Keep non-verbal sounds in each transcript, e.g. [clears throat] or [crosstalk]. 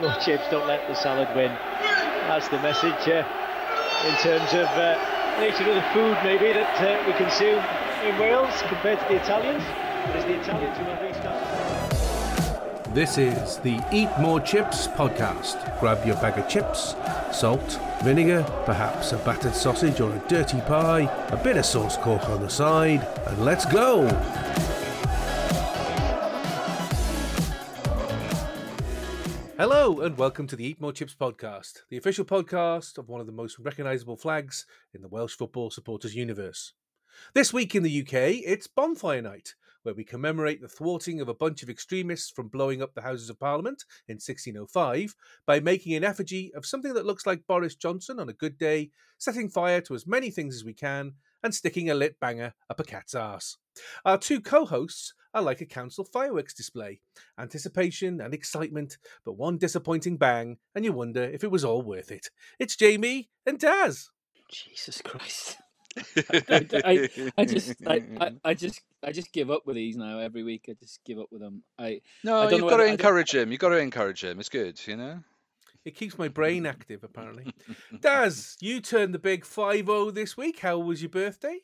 More chips, don't let the salad win. That's the message uh, in terms of uh, nature of the food, maybe that uh, we consume in Wales compared to the Italians. But it's the Italians who restart. This is the Eat More Chips podcast. Grab your bag of chips, salt, vinegar, perhaps a battered sausage or a dirty pie, a bit of sauce cork on the side, and let's go! And welcome to the Eat More Chips podcast, the official podcast of one of the most recognisable flags in the Welsh football supporters universe. This week in the UK, it's Bonfire Night, where we commemorate the thwarting of a bunch of extremists from blowing up the Houses of Parliament in 1605 by making an effigy of something that looks like Boris Johnson on a good day, setting fire to as many things as we can, and sticking a lit banger up a cat's arse. Our two co hosts are like a council fireworks display anticipation and excitement, but one disappointing bang, and you wonder if it was all worth it. It's Jamie and Daz. Jesus Christ. I, I, I just I, I, [laughs] I just I just give up with these now every week. I just give up with them. I No, I you've got to whether- I don't- encourage him. You've got to encourage him. It's good, you know. It keeps my brain active, apparently. [laughs] Daz, you turned the big 5 0 this week. How was your birthday?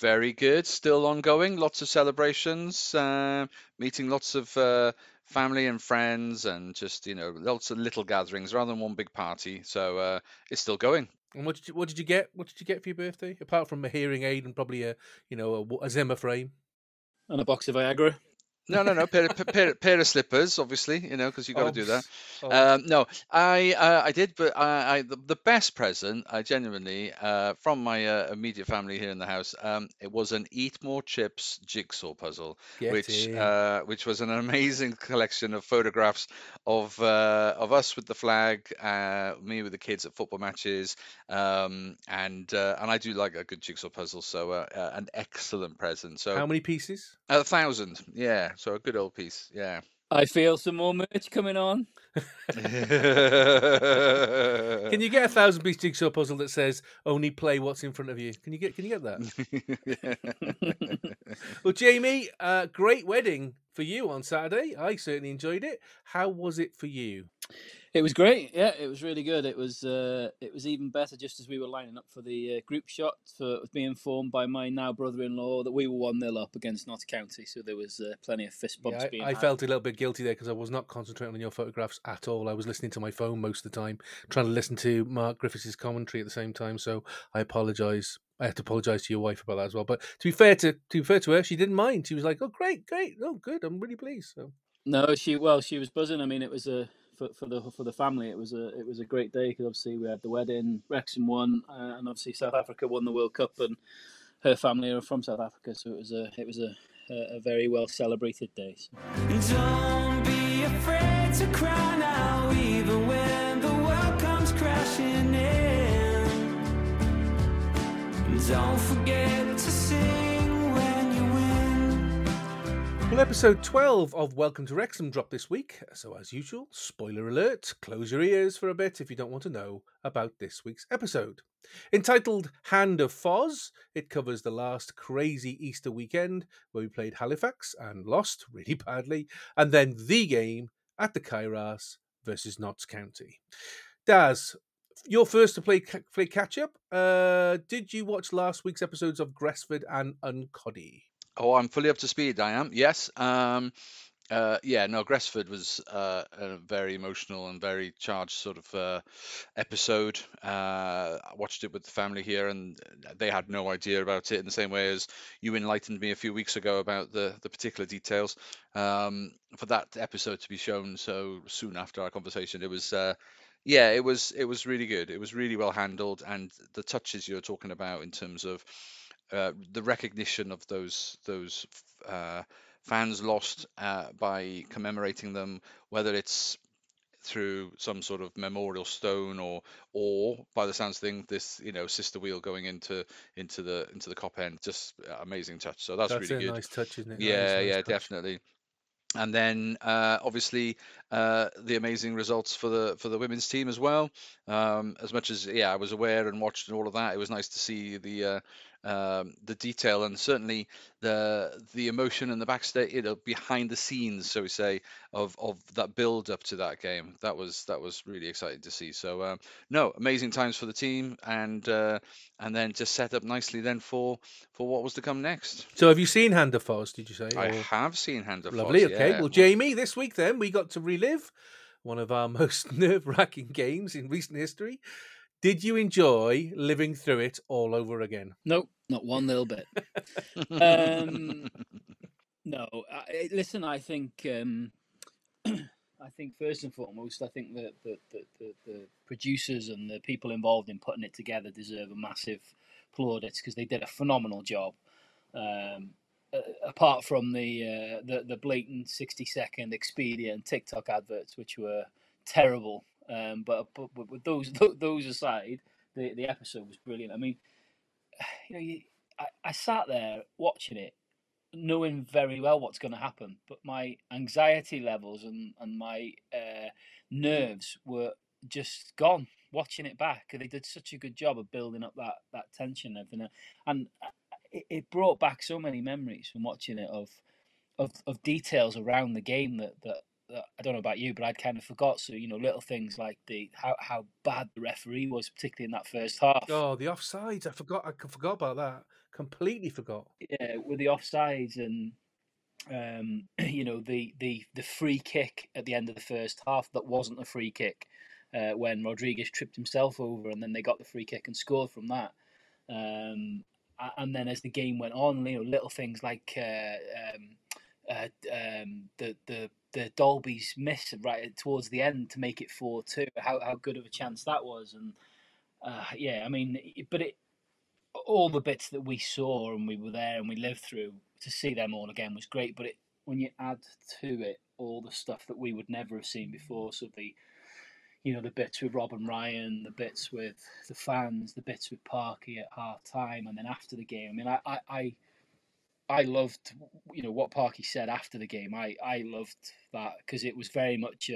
Very good. Still ongoing. Lots of celebrations. Uh, meeting lots of uh, family and friends, and just you know, lots of little gatherings rather than one big party. So uh, it's still going. And what did you what did you get? What did you get for your birthday? Apart from a hearing aid and probably a you know a, a Zimmer frame. and a box of Viagra. No, no, no. Pair, of- pair, pair of slippers, obviously, you know, because you've got to do that. Oh, Um, no, I uh, I did, but I, I the, the best present I genuinely uh, from my uh, immediate family here in the house. Um, it was an Eat More Chips jigsaw puzzle, get which uh, which was an amazing [laughs] collection of photographs of uh, of us with the flag, uh, me with the kids at football matches, um, and uh, and I do like a good jigsaw puzzle, so uh, uh, an excellent present. So How many pieces? a thousand, yeah. So a good old piece, yeah. I feel some more merch coming on. Can you get a thousand piece jigsaw puzzle that says only play what's in front of you? Can you get can you get that? [laughs] well, Jamie, uh, great wedding for you on Saturday. I certainly enjoyed it. How was it for you? It was great. Yeah, it was really good. It was uh, it was even better just as we were lining up for the uh, group shot. For being informed by my now brother-in-law that we were one 0 up against Notts County, so there was uh, plenty of fist bumps Yeah, being. I, I felt a little bit guilty there because I was not concentrating on your photographs at all. I was listening to my phone most of the time, trying to listen to Mark Griffiths' commentary at the same time. So I apologise. I have to apologise to your wife about that as well. But to be fair to to be fair to her, she didn't mind. She was like, "Oh, great, great, oh, good. I'm really pleased." So No, she well, she was buzzing. I mean, it was a for, for the for the family. It was a it was a great day because obviously we had the wedding. Wrexham won, uh, and obviously South Africa won the World Cup, and her family are from South Africa, so it was a it was a a, very well celebrated day. So. Don't be Well, episode 12 of Welcome to Wrexham dropped this week. So, as usual, spoiler alert, close your ears for a bit if you don't want to know about this week's episode. Entitled Hand of Foz, it covers the last crazy Easter weekend where we played Halifax and lost [laughs] really badly, and then the game at the Cae Ras versus Notts County. Daz, you're first to play, play catch up. Uh, did you watch last week's episodes of Gresford and Uncoddy? Oh, I'm fully up to speed. I am. Yes. Um, uh, yeah. No, Gresford was uh, a very emotional and very charged sort of uh, episode. Uh, I watched it with the family here, and they had no idea about it. In the same way as you enlightened me a few weeks ago about the the particular details. Um, for that episode to be shown so soon after our conversation, it was. Uh, yeah, it was it was really good. It was really well handled, and the touches you're talking about in terms of uh, the recognition of those those uh, fans lost uh, by commemorating them, whether it's through some sort of memorial stone or or by the sounds of things this you know sister wheel going into into the into the Kop end. Just uh, amazing touch. So that's, That's really a good. nice touch, isn't it? Yeah nice yeah definitely. And then uh, obviously uh, the amazing results for the for the women's team as well. Um, as much as yeah, I was aware and watched and all of that, it was nice to see the uh, um, the detail and certainly the the emotion and the backstage, you know, behind the scenes, so we say, of of that build up to that game. That was that was really exciting to see. So um, no, amazing times for the team, and uh, and then just set up nicely then for for what was to come next. So have you seen Hand of Foz? Did you say? I or- have seen Hand of Lovely. Foz, Okay. yeah. Well, Jamie, this week then we got to relive one of our [laughs] most nerve-wracking games in recent history. Did you enjoy living through it all over again? Nope, not one little bit. Um, [laughs] no, I, listen. I think, um, [clears throat] I think first and foremost, I think that the, the, the, the producers and the people involved in putting it together deserve a massive plaudits because they did a phenomenal job. Um, uh, apart from the, uh, the the blatant sixty second Expedia and TikTok adverts, which were terrible, um, but, but but with those [laughs] those aside, the the episode was brilliant. I mean, [sighs] you know, you, I, I sat there watching it, knowing very well what's going to happen, but my anxiety levels and and my uh, nerves were just gone watching it back. They did such a good job of building up that that tension and and uh, it, it brought back so many memories from watching it of of of details around the game that that. I don't know about you, but I'd kind of forgot. So you know, little things like the how, how bad the referee was, particularly in that first half. Oh, the offsides! I forgot. I forgot about that. Completely forgot. yeah, with the offsides and um, [clears throat] you know the, the the free kick at the end of the first half that wasn't a free kick uh, when Rodrigues tripped himself over and then they got the free kick and scored from that. Um, and then as the game went on, you know, little things like uh, um, uh, um, the the the Dalby's miss right towards the end to make it four two. How how good of a chance that was, and uh, yeah, I mean, but it all the bits that we saw and we were there and we lived through to see them all again was great. But it, when you add to it all the stuff that we would never have seen before, so the you know the bits with Rob and Ryan, the bits with the fans, the bits with Parky at half time, and then after the game. I mean, I I. I I loved, you know, what Parky said after the game. I, I loved that because it was very much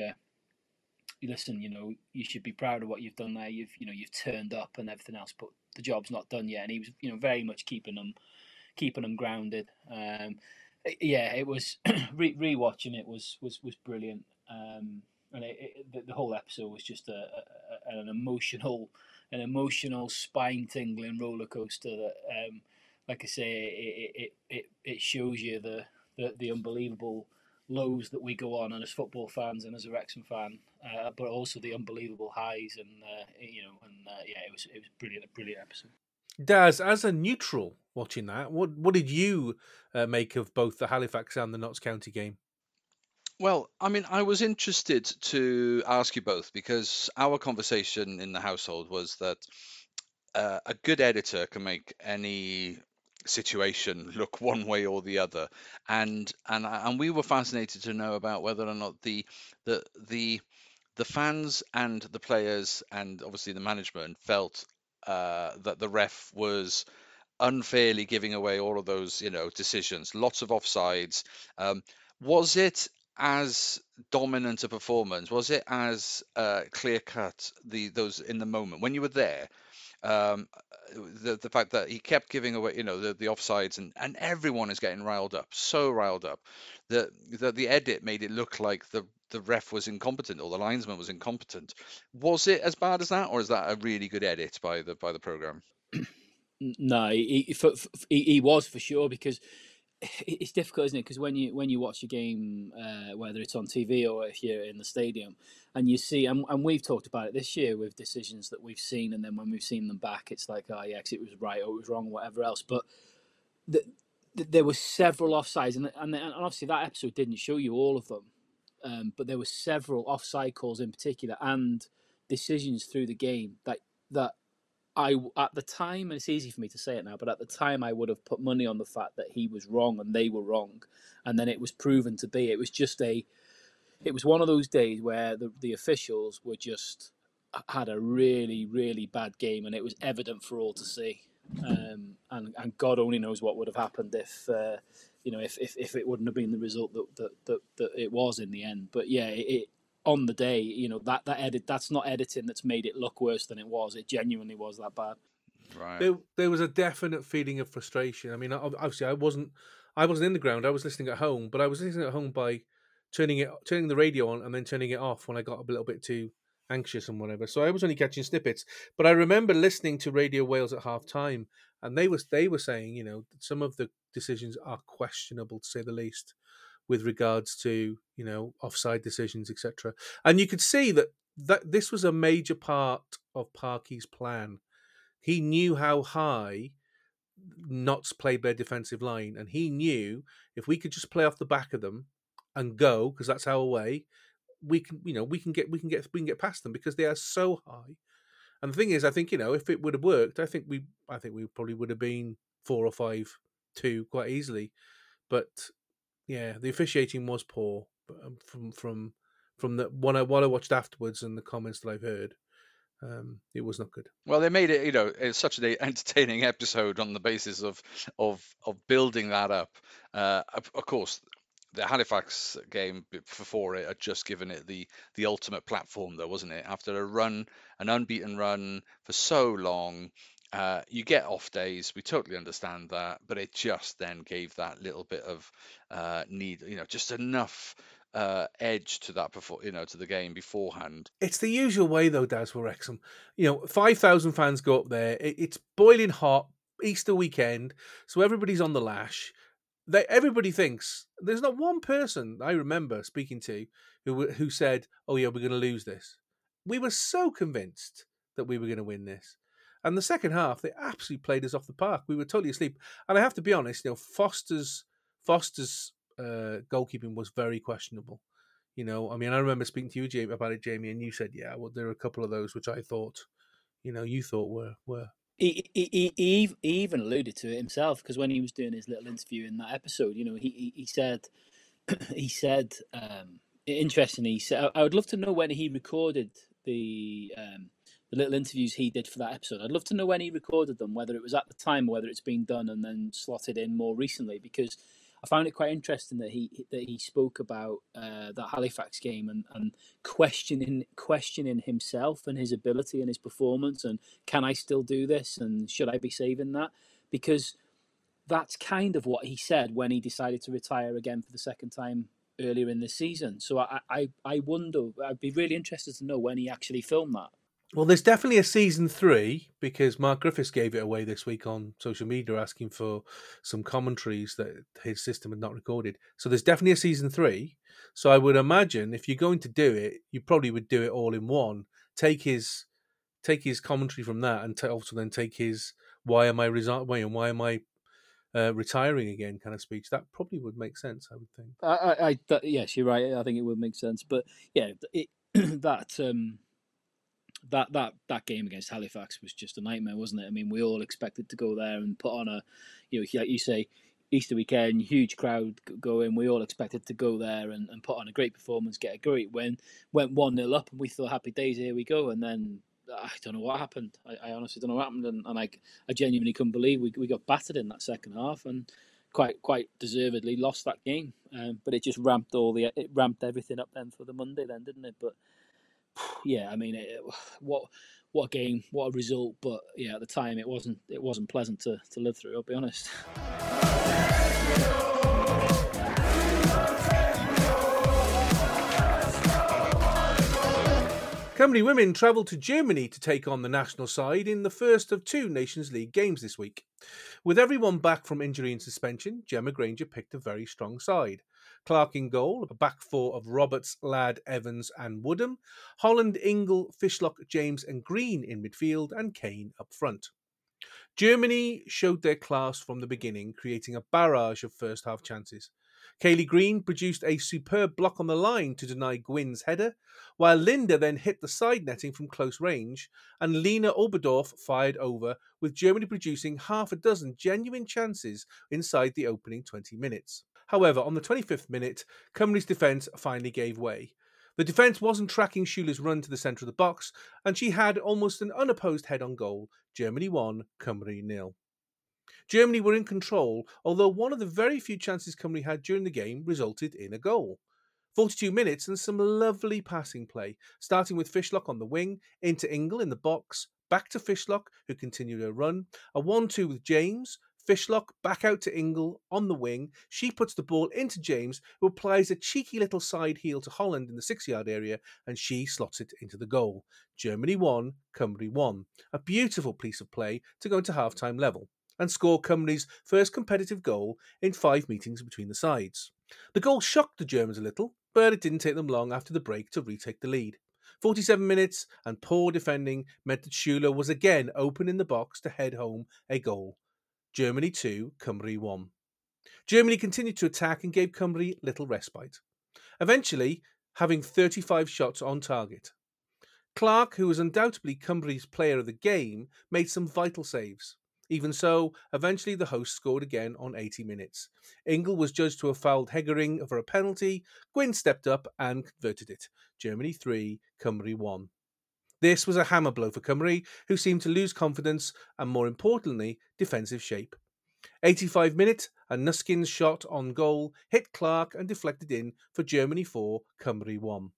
listen, you know, you should be proud of what you've done there. You've, you know, you've turned up and everything else, but the job's not done yet. And he was, you know, very much keeping them, keeping them grounded. Um, yeah, it was [clears throat] re rewatching it was was was brilliant. Um, and it, it, the, the whole episode was just a, a, an emotional, an emotional spine tingling roller coaster that, um, like I say, it it, it, it shows you the, the the unbelievable lows that we go on, and as football fans and as a Wrexham fan, uh, but also the unbelievable highs, and uh, you know, and uh, yeah, it was it was brilliant, a brilliant episode. Daz, as a neutral watching that, what what did you uh, make of both the Halifax and the Notts County game? Well, I mean, I was interested to ask you both because our conversation in the household was that uh, a good editor can make any situation look one way or the other, and and and we were fascinated to know about whether or not the the the the fans and the players and obviously the management felt uh, that the ref was unfairly giving away all of those you know decisions lots of offsides. Um, was it as dominant a performance? Was it as uh, clear cut the those in the moment? When you were there um, the the fact that he kept giving away you know the, the offsides and and everyone is getting riled up so riled up that the, the edit made it look like the the ref was incompetent or the linesman was incompetent. Was it as bad as that or is that a really good edit by the by the program? [clears throat] No, he, for, he, he was for sure because it's difficult, isn't it? Because when you when you watch a game, uh, whether it's on TV or if you're in the stadium, and you see, and, and we've talked about it this year with decisions that we've seen, and then when we've seen them back, it's like, oh yeah, it was right or it was wrong or whatever else. But the, the, there were several offsides, and, and and obviously that episode didn't show you all of them, um, but there were several offside calls in particular and decisions through the game that that I at the time, and it's easy for me to say it now, but at the time I would have put money on the fact that he was wrong and they were wrong, and then it was proven to be. It was just a, it was one of those days where the the officials were just had a really really bad game, and it was evident for all to see. Um, and and God only knows what would have happened if. Uh, you know, if, if, if it wouldn't have been the result that, that, that, that it was in the end, but yeah, it, it on the day, you know that that edit that's not editing that's made it look worse than it was. It genuinely was that bad. Right. there there was a definite feeling of frustration. I mean, obviously, I wasn't I wasn't in the ground. I was listening at home, but I was listening at home by turning it turning the radio on and then turning it off when I got a little bit too anxious and whatever. So I was only catching snippets. But I remember listening to Radio Wales at half time, and they was they were saying, you know, some of the decisions are questionable to say the least, with regards to you know offside decisions, etc. And you could see that that this was a major part of Parky's plan. He knew how high Notts played their defensive line, and he knew if we could just play off the back of them and go, because that's our way, we can, you know, we can get, we can get, we can get past them because they are so high. And the thing is, I think you know, if it would have worked, I think we, I think we probably would have been four or five, two quite easily. But yeah, the officiating was poor um, from from from the one I what I watched afterwards and the comments that I've heard. Um, it was not good. Well, they made it, you know, such an [laughs] entertaining episode on the basis of of of building that up. Uh, of, of course, the Halifax game before it had just given it the the ultimate platform, though, wasn't it? After a run, an unbeaten run for so long, uh, you get off days. We totally understand that, but it just then gave that little bit of uh, need, you know, just enough uh, edge to that before, you know, to the game beforehand. It's the usual way though, Daz, for Wrexham. You know, five thousand fans go up there. It, it's boiling hot, Easter weekend, so everybody's on the lash. They, everybody thinks there's not one person I remember speaking to who who said, "Oh yeah, we're going to lose this." We were so convinced that we were going to win this. And the second half, they absolutely played us off the park. We were totally asleep. And I have to be honest, you know, Foster's Foster's uh, goalkeeping was very questionable. You know, I mean, I remember speaking to you, Jamie, about it, Jamie, and you said, "Yeah, well, there are a couple of those which I thought, you know, you thought were were." He, he, he, he even alluded to it himself because when he was doing his little interview in that episode, you know, he he, said [clears throat] he said um, interestingly, he said, I would love to know when he recorded the um, the little interviews he did for that episode. I'd love to know when he recorded them, whether it was at the time or whether it's been done and then slotted in more recently, because I found it quite interesting that he that he spoke about uh, that Halifax game and, and questioning questioning himself and his ability and his performance and can I still do this and should I be saving that because that's kind of what he said when he decided to retire again for the second time earlier in the season. So I, I, I wonder, I'd be really interested to know when he actually filmed that. Well, there's definitely a season three because Mark Griffiths gave it away this week on social media asking for some commentaries that his system had not recorded. So there's definitely a season three. So I would imagine if you're going to do it, you probably would do it all in one. Take his take his commentary from that, and also then take his "Why am I resign? Why and why am I uh, retiring again?" kind of speech. That probably would make sense. I would think. I, I, I yes, you're right. I think it would make sense. But yeah, it, [clears throat] that um, that that that game against Halifax was just a nightmare, wasn't it? I mean, we all expected to go there and put on a, you know, like you say, Easter weekend, huge crowd going. We all expected to go there and, and put on a great performance, get a great win. Went one 0 up, and we thought, happy days, here we go. And then I don't know what happened. I, I honestly don't know what happened, and, and I, I genuinely couldn't believe we we got battered in that second half and quite quite deservedly lost that game. Um, but it just ramped all the it ramped everything up then for the Monday, then didn't it? But [sighs] yeah, I mean, it, [sighs] what what a game, what a result. But yeah, at the time, it wasn't it wasn't pleasant to, to live through. I'll be honest. Cymru women travelled to Germany to take on the national side in the first of two Nations League games this week. With everyone back from injury and suspension, Gemma Grainger picked a very strong side. Clark in goal, a back four of Roberts, Ladd, Evans, and Woodham, Holland, Ingle, Fishlock, James, and Green in midfield, and Cain up front. Germany showed their class from the beginning, creating a barrage of first half chances. Kayleigh Green produced a superb block on the line to deny Gwinn's header, while Linda then hit the side netting from close range, and Lena Oberdorf fired over, with Germany producing half a dozen genuine chances inside the opening 20 minutes. However, on the 25th minute, Cymru's defence finally gave way. The defence wasn't tracking Schüller's run to the centre of the box, and she had almost an unopposed head on goal. Germany won, Cymru nil. Germany were in control, although one of the very few chances Cymru had during the game resulted in a goal. 42 minutes and some lovely passing play, starting with Fishlock on the wing, into Ingle in the box, back to Fishlock, who continued her run. A 1 2 with James. Fishlock back out to Ingle on the wing. She puts the ball into James, who applies a cheeky little side heel to Holland in the six yard area, and she slots it into the goal. Germany 1, Cymru 1. A beautiful piece of play to go into half time level and score Cymru's first competitive goal in five meetings between the sides. The goal shocked the Germans a little, but it didn't take them long after the break to retake the lead. 47 minutes and poor defending meant that Schüller was again open in the box to head home a goal. Germany 2, Cymru 1. Germany continued to attack and gave Cymru little respite. Eventually, having 35 shots on target. Clark, who was undoubtedly Cymru's player of the game, made some vital saves. Even so, eventually the hosts scored again on 80 minutes. Ingle was judged to have fouled Hegering for a penalty. Gwinn stepped up and converted it. Germany 3, Cymru 1. This was a hammer blow for Cymru, who seemed to lose confidence and, more importantly, defensive shape. 85 minute, and Nüsken's shot on goal hit Clark and deflected in for Germany 4, Cymru 1.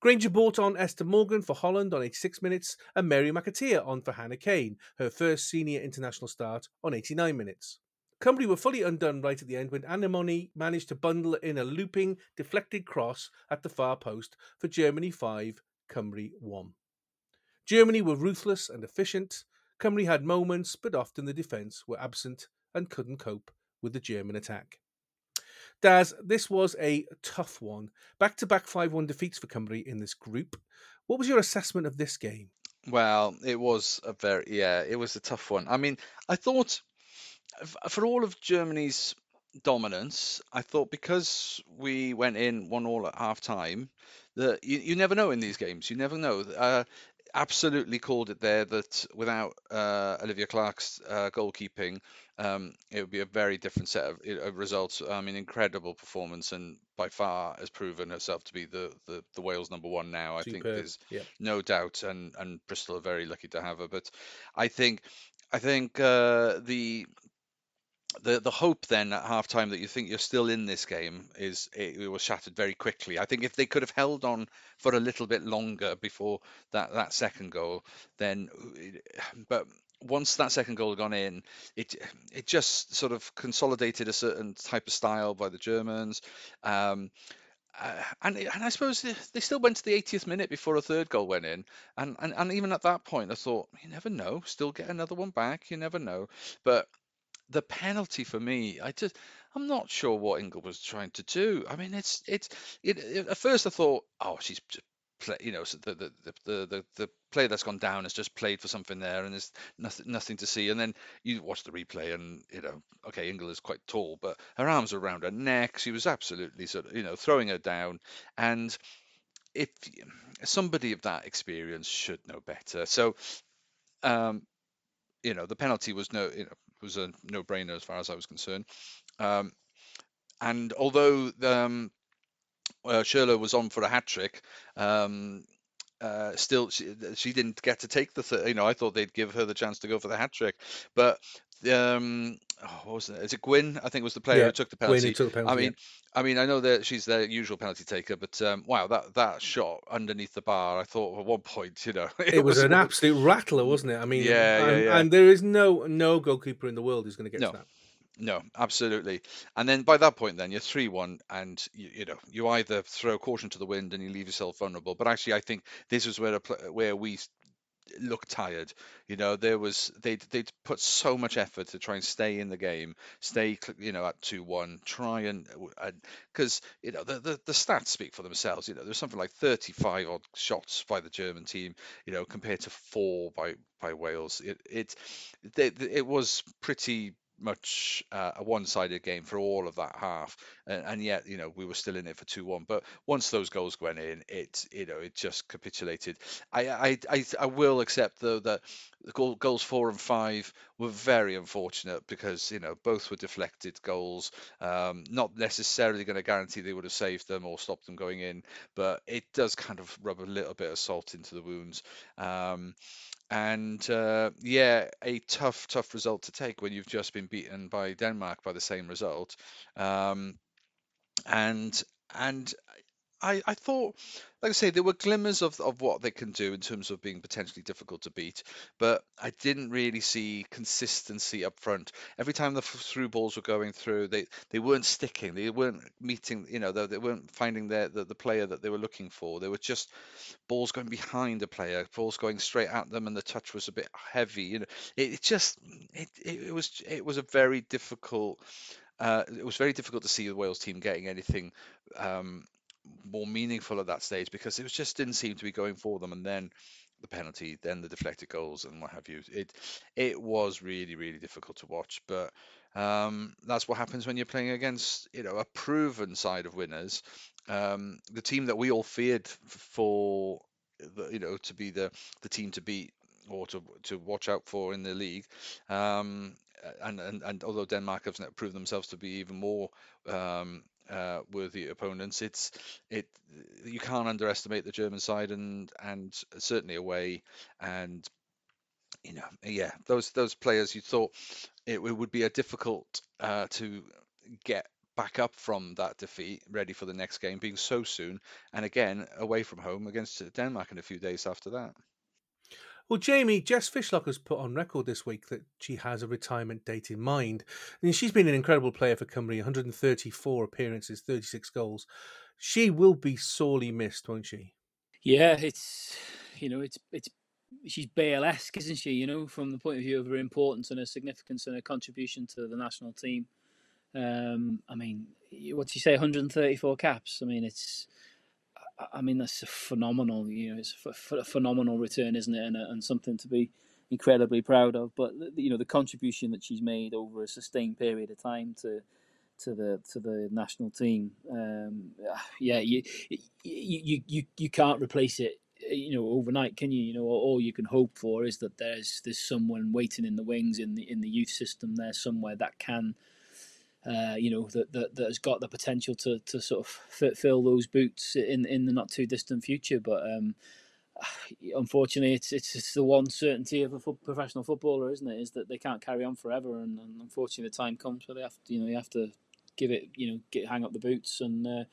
Grainger brought on Esther Morgan for Holland on 86 minutes and Mary McAteer on for Hannah Cain, her first senior international start on 89 minutes. Cymru were fully undone right at the end when Anyomi managed to bundle in a looping, deflected cross at the far post for Germany 5, Cymru 1. Germany were ruthless and efficient. Cymru had moments, but often the defence were absent and couldn't cope with the German attack. Daz, this was a tough one. Back to back 5 1 defeats for Cymru in this group. What was your assessment of this game? Well, it was a very yeah, it was a tough one. I mean, I thought for all of Germany's dominance, I thought because we went in one all at half time, that you, you never know in these games. You never know. Uh, absolutely called it there that without uh, Olivia Clark's uh, goalkeeping, um, it would be a very different set of, of results. I mean, incredible performance, and by far has proven herself to be the, the, the Wales number one now. I think there's yeah. no doubt, and and Bristol are very lucky to have her. But I think I think uh, the the the hope then at halftime that you think you're still in this game is it, it was shattered very quickly. I think if they could have held on for a little bit longer before that that second goal, then [sighs] but once that second goal had gone in, it it just sort of consolidated a certain type of style by the Germans. Um, uh, and and I suppose they, still went to the 80th minute before a third goal went in, and, and and even at that point, I thought you never know, still get another one back, you never know. But the penalty for me, I just I'm not sure what Ingle was trying to do. I mean, it's it's it, it- at first I thought, oh, she's play, you know, so the, the the the the the player that's gone down has just played for something there, and there's nothing nothing to see. And then you watch the replay, and you know, okay, Ingle is quite tall, but her arms are around her neck. She was absolutely sort of you know throwing her down, and if somebody of that experience should know better. So um, you know, the penalty was no, you know, was a no-brainer as far as I was concerned. Um, and although um, uh, was on for a hat trick, um, uh, still she, she didn't get to take the. Th- you know, I thought they'd give her the chance to go for the hat trick, but um, oh, what was it? Is it Gwinn? I think was the player Yeah, who took the penalty. took the penalty, I yeah. mean, I mean, I know that she's their usual penalty taker, but um, wow, that that shot underneath the bar, I thought at one point, you know, [laughs] It, was, an absolute rattler, [laughs] wasn't it? I mean, Yeah, yeah, and, yeah. and there is no no goalkeeper in the world who's going to get No. that. No, absolutely. And then by that point, then you're three one, and you, you know you either throw caution to the wind and you leave yourself vulnerable. But actually, I think this was where a, where we looked tired. You know, there was they they'd put so much effort to try and stay in the game, stay mm-hmm. you know at two one, try and uh, because you know the, the the stats speak for themselves. You know, there's something like 35 odd shots by the German team. You know, compared to four by by Wales. It it they, it was pretty much uh, a one-sided game for all of that half, and, and yet you know we were still in it for two-one. But once those goals went in, it you know it just capitulated. I I I, I will accept though that the goal, goals four and five were very unfortunate because you know both were deflected goals. Um, not necessarily going to guarantee they would have saved them or stopped them going in, but it does kind of rub a little bit of salt into the wounds. Um, and uh, yeah, a tough, tough result to take when you've just been beaten by Denmark by the same result. Um, and and I, I thought, like I say, there were glimmers of, of what they can do in terms of being potentially difficult to beat, but I didn't really see consistency up front. Every time the through balls were going through, they, they weren't sticking. They weren't meeting, you know, they, they weren't finding their, the, the player that they were looking for. They were just balls going behind the player, balls going straight at them, and the touch was a bit heavy. You know, it, it just it, it, was it was a very difficult. Uh, it was very difficult to see the Wales team getting anything um, more meaningful at that stage because it was just didn't seem to be going for them. And then the penalty, then the deflected goals, and what have you. It it was really really difficult to watch, but um, that's what happens when you're playing against you know a proven side of winners. Um, the team that we all feared for the, you know to be the the team to beat or to to watch out for in the league. Um, and, and and although Denmark have proved themselves to be even more um, uh, worthy opponents, it's it you can't underestimate the German side and and certainly away and you know yeah those those players you thought it, it would be a difficult uh, to get back up from that defeat ready for the next game being so soon and again away from home against Denmark in a few days after that. Well, Jamie, Jess Fishlock has put on record this week that she has a retirement date in mind. And she's been an incredible player for Cymru, 134 appearances, 36 goals. She will be sorely missed, won't she? Yeah, it's you know it's it's she's Bale-esque, isn't she? You know, from the point of view of her importance and her significance and her contribution to the national team. Um, I mean, what's you say? 134 caps. I mean, it's. I mean, that's a phenomenal. You know, it's a phenomenal return, isn't it? And, and something to be incredibly proud of. But you know, the contribution that she's made over a sustained period of time to to the to the national team. Um, [sighs] yeah, you, you you you can't replace it. You know, overnight, can you? You know, all you can hope for is that there's there's someone waiting in the wings in the in the youth system there somewhere that can. Uh, you know that, that that has got the potential to, to sort of fill those boots in in the not too distant future. But um, [sighs] unfortunately, it's, it's the one certainty of a professional footballer, isn't it? Is that they can't carry on forever, and, and unfortunately, the time comes where they have to, you know, you have to give it, you know, get hang up the boots, and uh,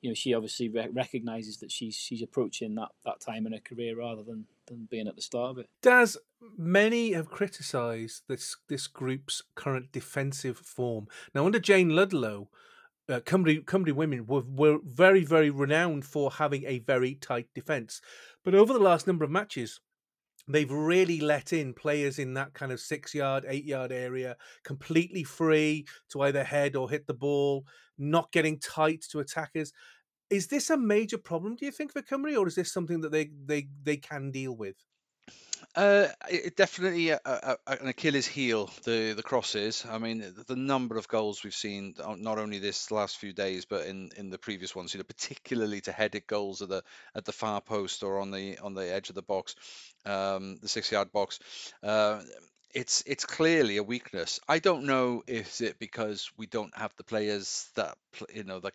you know, she obviously re- recognizes that she's she's approaching that that time in her career rather than than being at the start of it. Does many have criticised this this group's current defensive form now under Jayne Ludlow? Uh, women were, were very, very renowned for having a very tight defence. But over the last number of matches, they've really let in players in that kind of six yard, eight yard area, completely free to either head or hit the ball, not getting tight to attackers. Is this a major problem, do you think, for Cymru, or is this something that they they, they can deal with? Uh, it definitely a, a, an Achilles heel. The the crosses. I mean, the, the number of goals we've seen uh, not only this last few days, but in, in the previous ones. You know, particularly to headed goals at the at the far post or on the on the edge of the box, um, the six yard box. Uh, it's it's clearly a weakness. I don't know if it because we don't have the players that you know that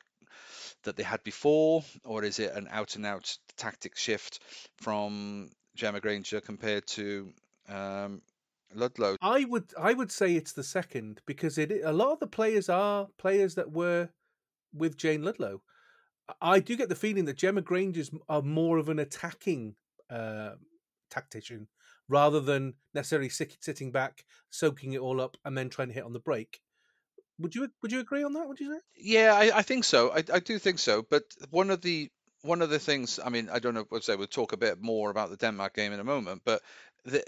that they had before, or is it an out and out tactic shift from Gemma Grainger compared to um, Ludlow? I would I would say it's the second because it a lot of the players are players that were with Jayne Ludlow. I do get the feeling that Gemma Grainger's are more of an attacking uh, tactician rather than necessarily sitting back, soaking it all up, and then trying to hit on the break. Would you would you agree on that? Would you say? Yeah, I, I think so. I, I do think so. But one of the one of the things, I mean, I don't know. Let's say we'll talk a bit more about the Denmark game in a moment, but the,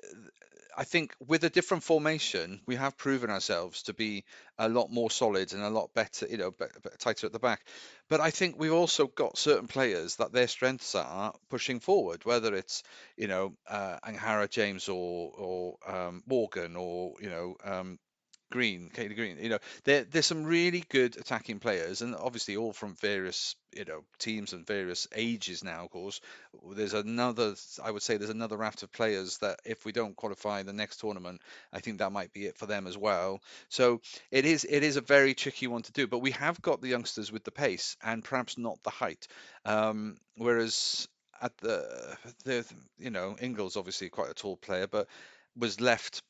I think with a different formation, we have proven ourselves to be a lot more solid and a lot better, you know, tighter at the back. But I think we've also got certain players that their strengths are pushing forward, whether it's you know uh, Angharad James or or um, Morgan or you know um, Green, Katie Green. You know, there, there's some really good attacking players, and obviously all from various you know teams and various ages now. Of course, there's another. I would say there's another raft of players that if we don't qualify the next tournament, I think that might be it for them as well. So it is it is a very tricky one to do, but we have got the youngsters with the pace and perhaps not the height. Um, whereas at the the you know Ingles obviously quite a tall player, but was left.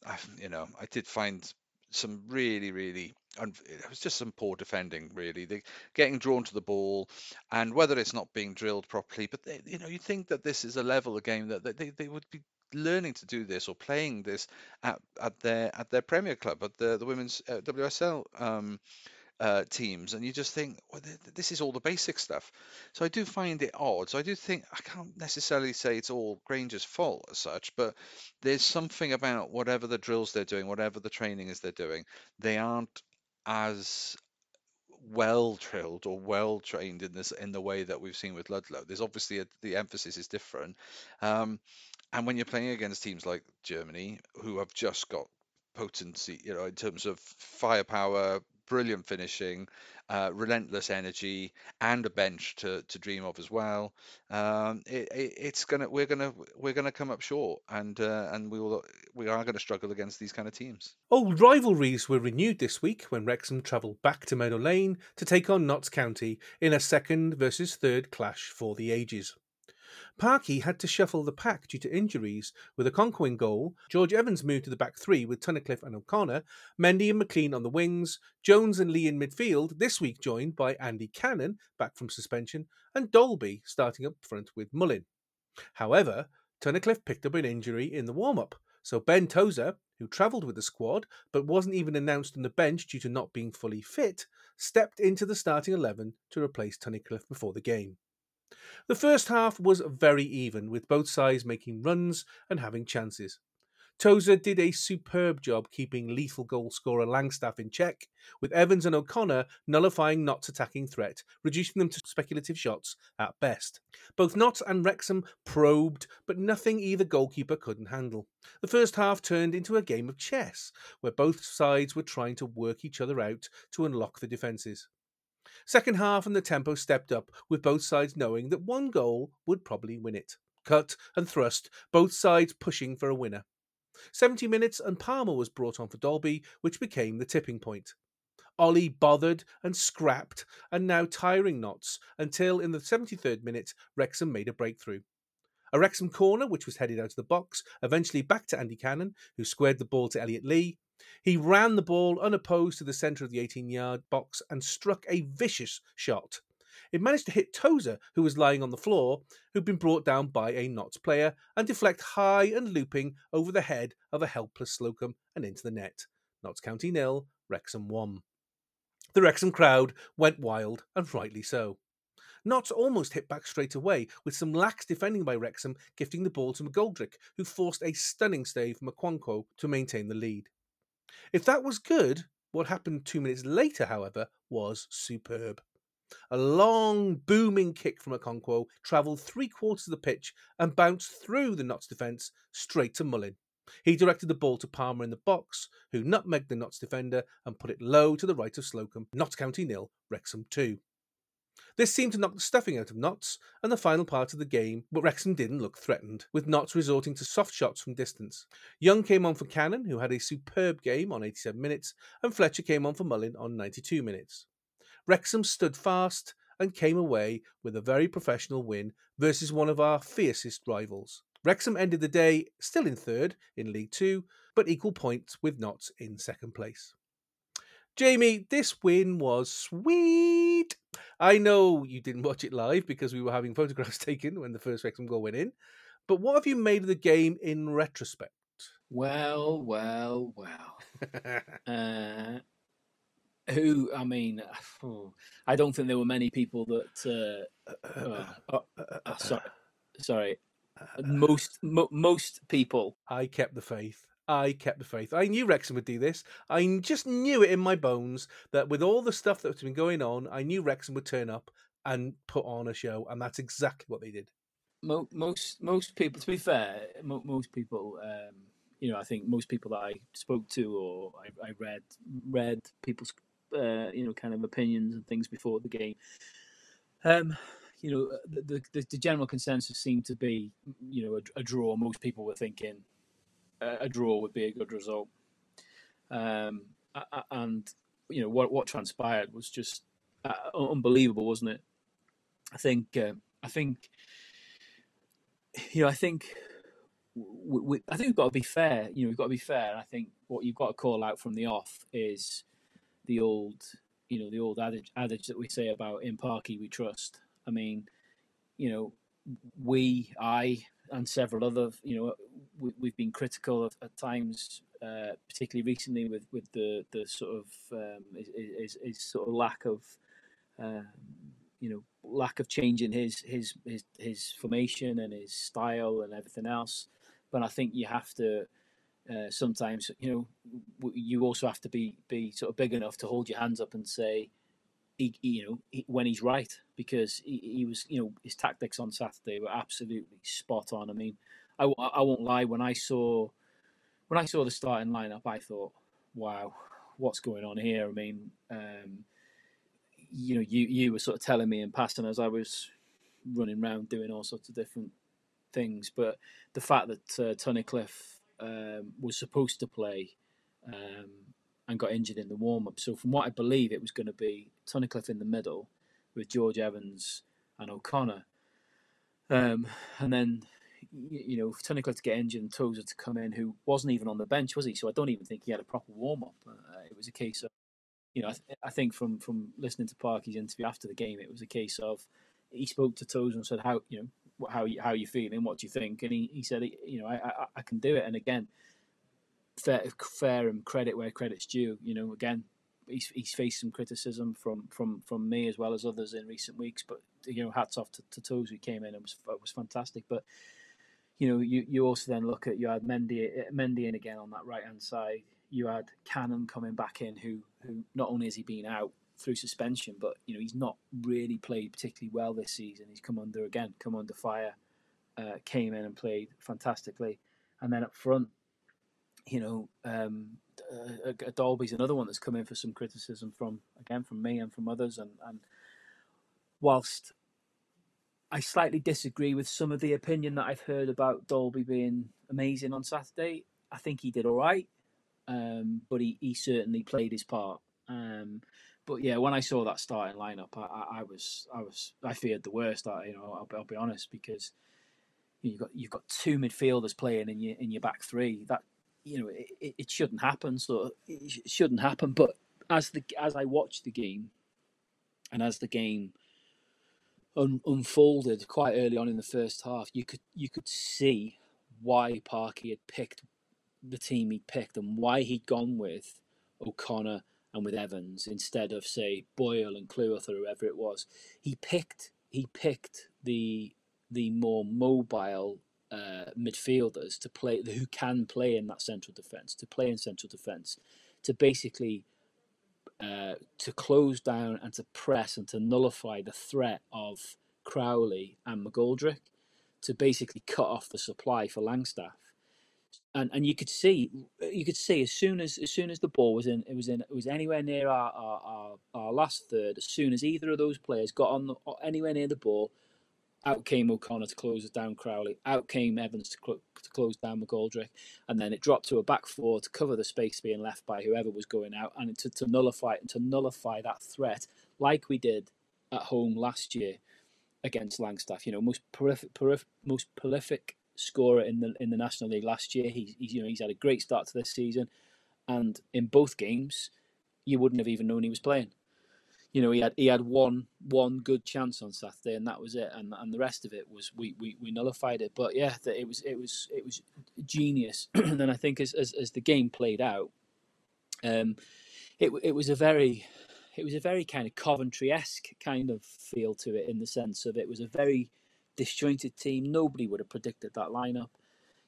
You know, I did find some really, really, it was just some poor defending, really. They getting drawn to the ball, and whether it's not being drilled properly, but they, you know, you think that this is a level of game that that they, they would be learning to do this or playing this at, at their at their Premier club, at the the women's uh, WSL um, uh, teams, and you just think, well, th- th- this is all the basic stuff. So I do find it odd. So I do think I can't necessarily say it's all Grainger's fault as such, but there's something about whatever the drills they're doing, whatever the training is they're doing, they aren't as well drilled or well trained in this in the way that we've seen with Ludlow. There's obviously a, the emphasis is different, um, and when you're playing against teams like Germany, who have just got potency, you know, in terms of firepower, brilliant finishing, uh, relentless energy, and a bench to, to dream of as well. Um, it, it, it's gonna we're gonna we're gonna come up short, and uh, and we will we are to struggle against these kind of teams. Old rivalries were renewed this week when Wrexham travelled back to Meadow Lane to take on Notts County in a second versus third clash for the ages. Parky had to shuffle the pack due to injuries, with a conquering goal. George Evans moved to the back three with Tunnicliffe and O'Connor, Mendy and McLean on the wings, Jones and Lee in midfield, this week joined by Andy Cannon, back from suspension, and Dalby starting up front with Mullin. However, Tunnicliffe picked up an injury in the warm up, so Ben Tozer, who travelled with the squad but wasn't even announced on the bench due to not being fully fit, stepped into the starting 11 to replace Tunnicliffe before the game. The first half was very even, with both sides making runs and having chances. Tozer did a superb job keeping lethal goal scorer Langstaff in check, with Evans and O'Connor nullifying Notts' attacking threat, reducing them to speculative shots at best. Both Notts and Wrexham probed, but nothing either goalkeeper couldn't handle. The first half turned into a game of chess, where both sides were trying to work each other out to unlock the defences. Second half and the tempo stepped up, with both sides knowing that one goal would probably win it. Cut and thrust, both sides pushing for a winner. 70 minutes and Palmer was brought on for Dalby, which became the tipping point. Ollie bothered and scrapped, and now tiring Notts until in the 73rd minute, Wrexham made a breakthrough. A Wrexham corner, which was headed out of the box, eventually back to Andy Cannon, who squared the ball to Elliot Lee. He ran the ball unopposed to the centre of the 18 yard box and struck a vicious shot. It managed to hit Tozer, who was lying on the floor, who'd been brought down by a Notts player, and deflect high and looping over the head of a helpless Slocombe and into the net. Notts County nil, Wrexham one. The Wrexham crowd went wild, and rightly so. Notts almost hit back straight away, with some lax defending by Wrexham gifting the ball to McGoldrick, who forced a stunning stave from Okonkwo to maintain the lead. If that was good, what happened two minutes later, however, was superb. A long, booming kick from a Okonkwo travelled three quarters of the pitch and bounced through the Notts defence straight to Mullin. He directed the ball to Palmer in the box, who nutmegged the Notts defender and put it low to the right of Slocombe. Notts County nil, Wrexham two. This seemed to knock the stuffing out of Notts and the final part of the game, but Wrexham didn't look threatened, with Notts resorting to soft shots from distance. Young came on for Cannon, who had a superb game on 87 minutes, and Fletcher came on for Mullin on 92 minutes. Wrexham stood fast and came away with a very professional win versus one of our fiercest rivals. Wrexham ended the day still in third in League Two, but equal points with Notts in second place. Jamie, this win was sweet. I know you didn't watch it live because we were having photographs [laughs] taken when the first Wrexham goal went in, but what have you made of the game in retrospect? Well, well, well. [laughs] uh, who? I mean, [sighs] I don't think there were many people that. Uh, uh, oh, sorry, sorry. Most mo- most people. I kept the faith. I kept the faith. I knew Wrexham would do this. I just knew it in my bones that with all the stuff that's been going on, I knew Wrexham would turn up and put on a show, and that's exactly what they did. Most most people, to be fair, most people, um, you know, I think most people that I spoke to or I, I read read people's, uh, you know, kind of opinions and things before the game. Um, you know, the, the the general consensus seemed to be, you know, a, a draw. Most people were thinking a, draw would be a good result. Um, and you know what what transpired was just uh, unbelievable, wasn't it? I think uh, I think you know I think we, we, I think we've got to be fair. You know, we've got to be fair. And I think what you've got to call out from the off is the old, you know, the old adage, adage that we say about in Parky we trust. I mean, you know, we, I, and several other, you know, we, we've been critical of, at times, uh, particularly recently with, with the, the sort of um, is, sort of lack of, uh, you know, lack of change in his, his his his formation and his style and everything else. But I think you have to uh, sometimes, you know, you also have to be be sort of big enough to hold your hands up and say, he, you know, he, when he's right, because he, he, was, you know, his tactics on Saturday were absolutely spot on. I mean, I, I won't lie. When I saw when I saw the starting lineup, I thought, wow, what's going on here? I mean, um, you know, you you were sort of telling me in passing as I was running around doing all sorts of different things, but the fact that uh, Tunnicliffe um, was supposed to play um, and got injured in the warm up. So from what I believe, it was going to be Tunnicliffe in the middle with George Evans and O'Connor, um, and then you know Tunnicliffe to get injured and Tozer to come in, who wasn't even on the bench, was he? So I don't even think he had a proper warm up. Uh, it was a case of you know, I, th- I, think from from listening to Parky's interview after the game, it was a case of he spoke to Tozer and said, "How you know how how you feeling? What do you think?" And he, he said, "You know, I, I, I can do it." And again, fair fair and credit where credit's due. You know, again, he's he's faced some criticism from from from me as well as others in recent weeks. But you know, hats off to, to Tozer who came in and was was fantastic. But you know, you, you also then look at you had Mendy Mendy in again on that right hand side you had Cannon coming back in, who who not only has he been out through suspension, but you know he's not really played particularly well this season. He's come under again, come under fire. Uh, came in and played fantastically, and then up front, you know, um, uh, Dalby's another one that's come in for some criticism from again from me and from others, and and whilst I slightly disagree with some of the opinion that I've heard about Dalby being amazing on Saturday. I think he did all right um, but he, he certainly played his part. Um, but yeah, when I saw that starting lineup, I, I, I was I was I feared the worst. I, you know, I'll, I'll be honest because you've got you've got two midfielders playing in your in your back three. That you know it, it shouldn't happen. So it shouldn't happen. But as the as I watched the game, and as the game un, unfolded quite early on in the first half, you could you could see why Parky had picked the team he picked and why he'd gone with O'Connor and with Evans instead of say Boyle and Cleworth or whoever it was. He picked he picked the the more mobile uh, midfielders to play who can play in that central defence to play in central defence to basically uh, to close down and to press and to nullify the threat of Crowley and McGoldrick to basically cut off the supply for Langstaff. And and you could see you could see as soon as as soon as the ball was in it was in it was anywhere near our our, our, our last third as soon as either of those players got on the, anywhere near the ball out came O'Connor to close down Crowley out came Evans to, cl- to close down McGoldrick and then it dropped to a back four to cover the space being left by whoever was going out and to, to nullify and to nullify that threat like we did at home last year against Langstaff you know most prolific, prolific most prolific scorer in the in the National League last year. He's, he's you know he's had a great start to this season, and in both games, you wouldn't have even known he was playing. You know, he had he had one one good chance on Saturday, and that was it. And and the rest of it was we we, we nullified it. But yeah, it was it was it was genius. [clears throat] and then I think as, as as the game played out, um, it it was a very it was a very kind of Coventry esque kind of feel to it in the sense of it was a very disjointed team. Nobody would have predicted that lineup.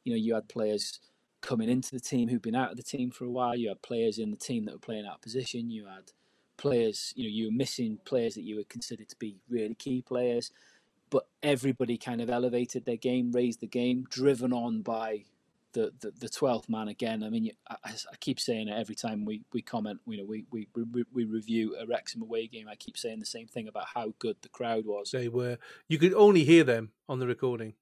You know, you had players coming into the team who'd been out of the team for a while. You had players in the team that were playing out of position. You had players, you know, you were missing players that you would consider to be really key players. But everybody kind of elevated their game, raised the game, driven on by the, the, the 12th man again. I mean, I, I, keep saying it every time we, we comment, you know, we, we, we, we review a Wrexham away game. I keep saying the same thing about how good the crowd was. They were, you could only hear them on the recording.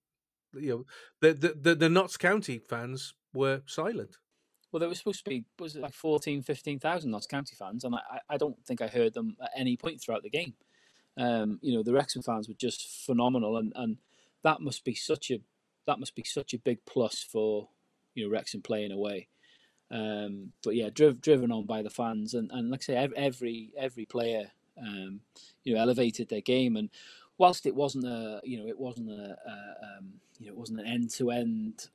You know, the, the, the, the Notts County fans were silent. Well, there was supposed to be, was it like 14, 15,000 Notts County fans, and I, I don't think I heard them at any point throughout the game. Um, you know, the Wrexham fans were just phenomenal, and, and that must be such a that must be such a big plus for you know Wrexham playing away. Um, but yeah, driv- driven on by the fans, and, and like I say, every every player, um, you know, elevated their game. And whilst it wasn't a, you know, it wasn't a, um, you know, it wasn't an end to end,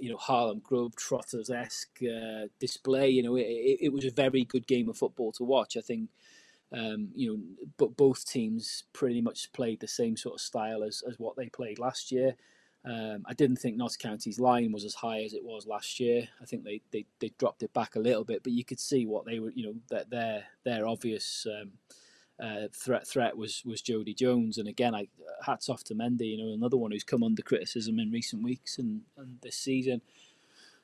you know, Harlem Globetrotters esque uh, display. You know, it, it, it was a very good game of football to watch. I think. Um, you know, but both teams pretty much played the same sort of style as, as what they played last year. Um, I didn't think Notts County's line was as high as it was last year. I think they, they, they dropped it back a little bit, but you could see what they were, you know, that their their obvious um, uh, threat threat was was Jodi Jones. And again, I hats off to Mendy, you know, another one who's come under criticism in recent weeks and, and this season.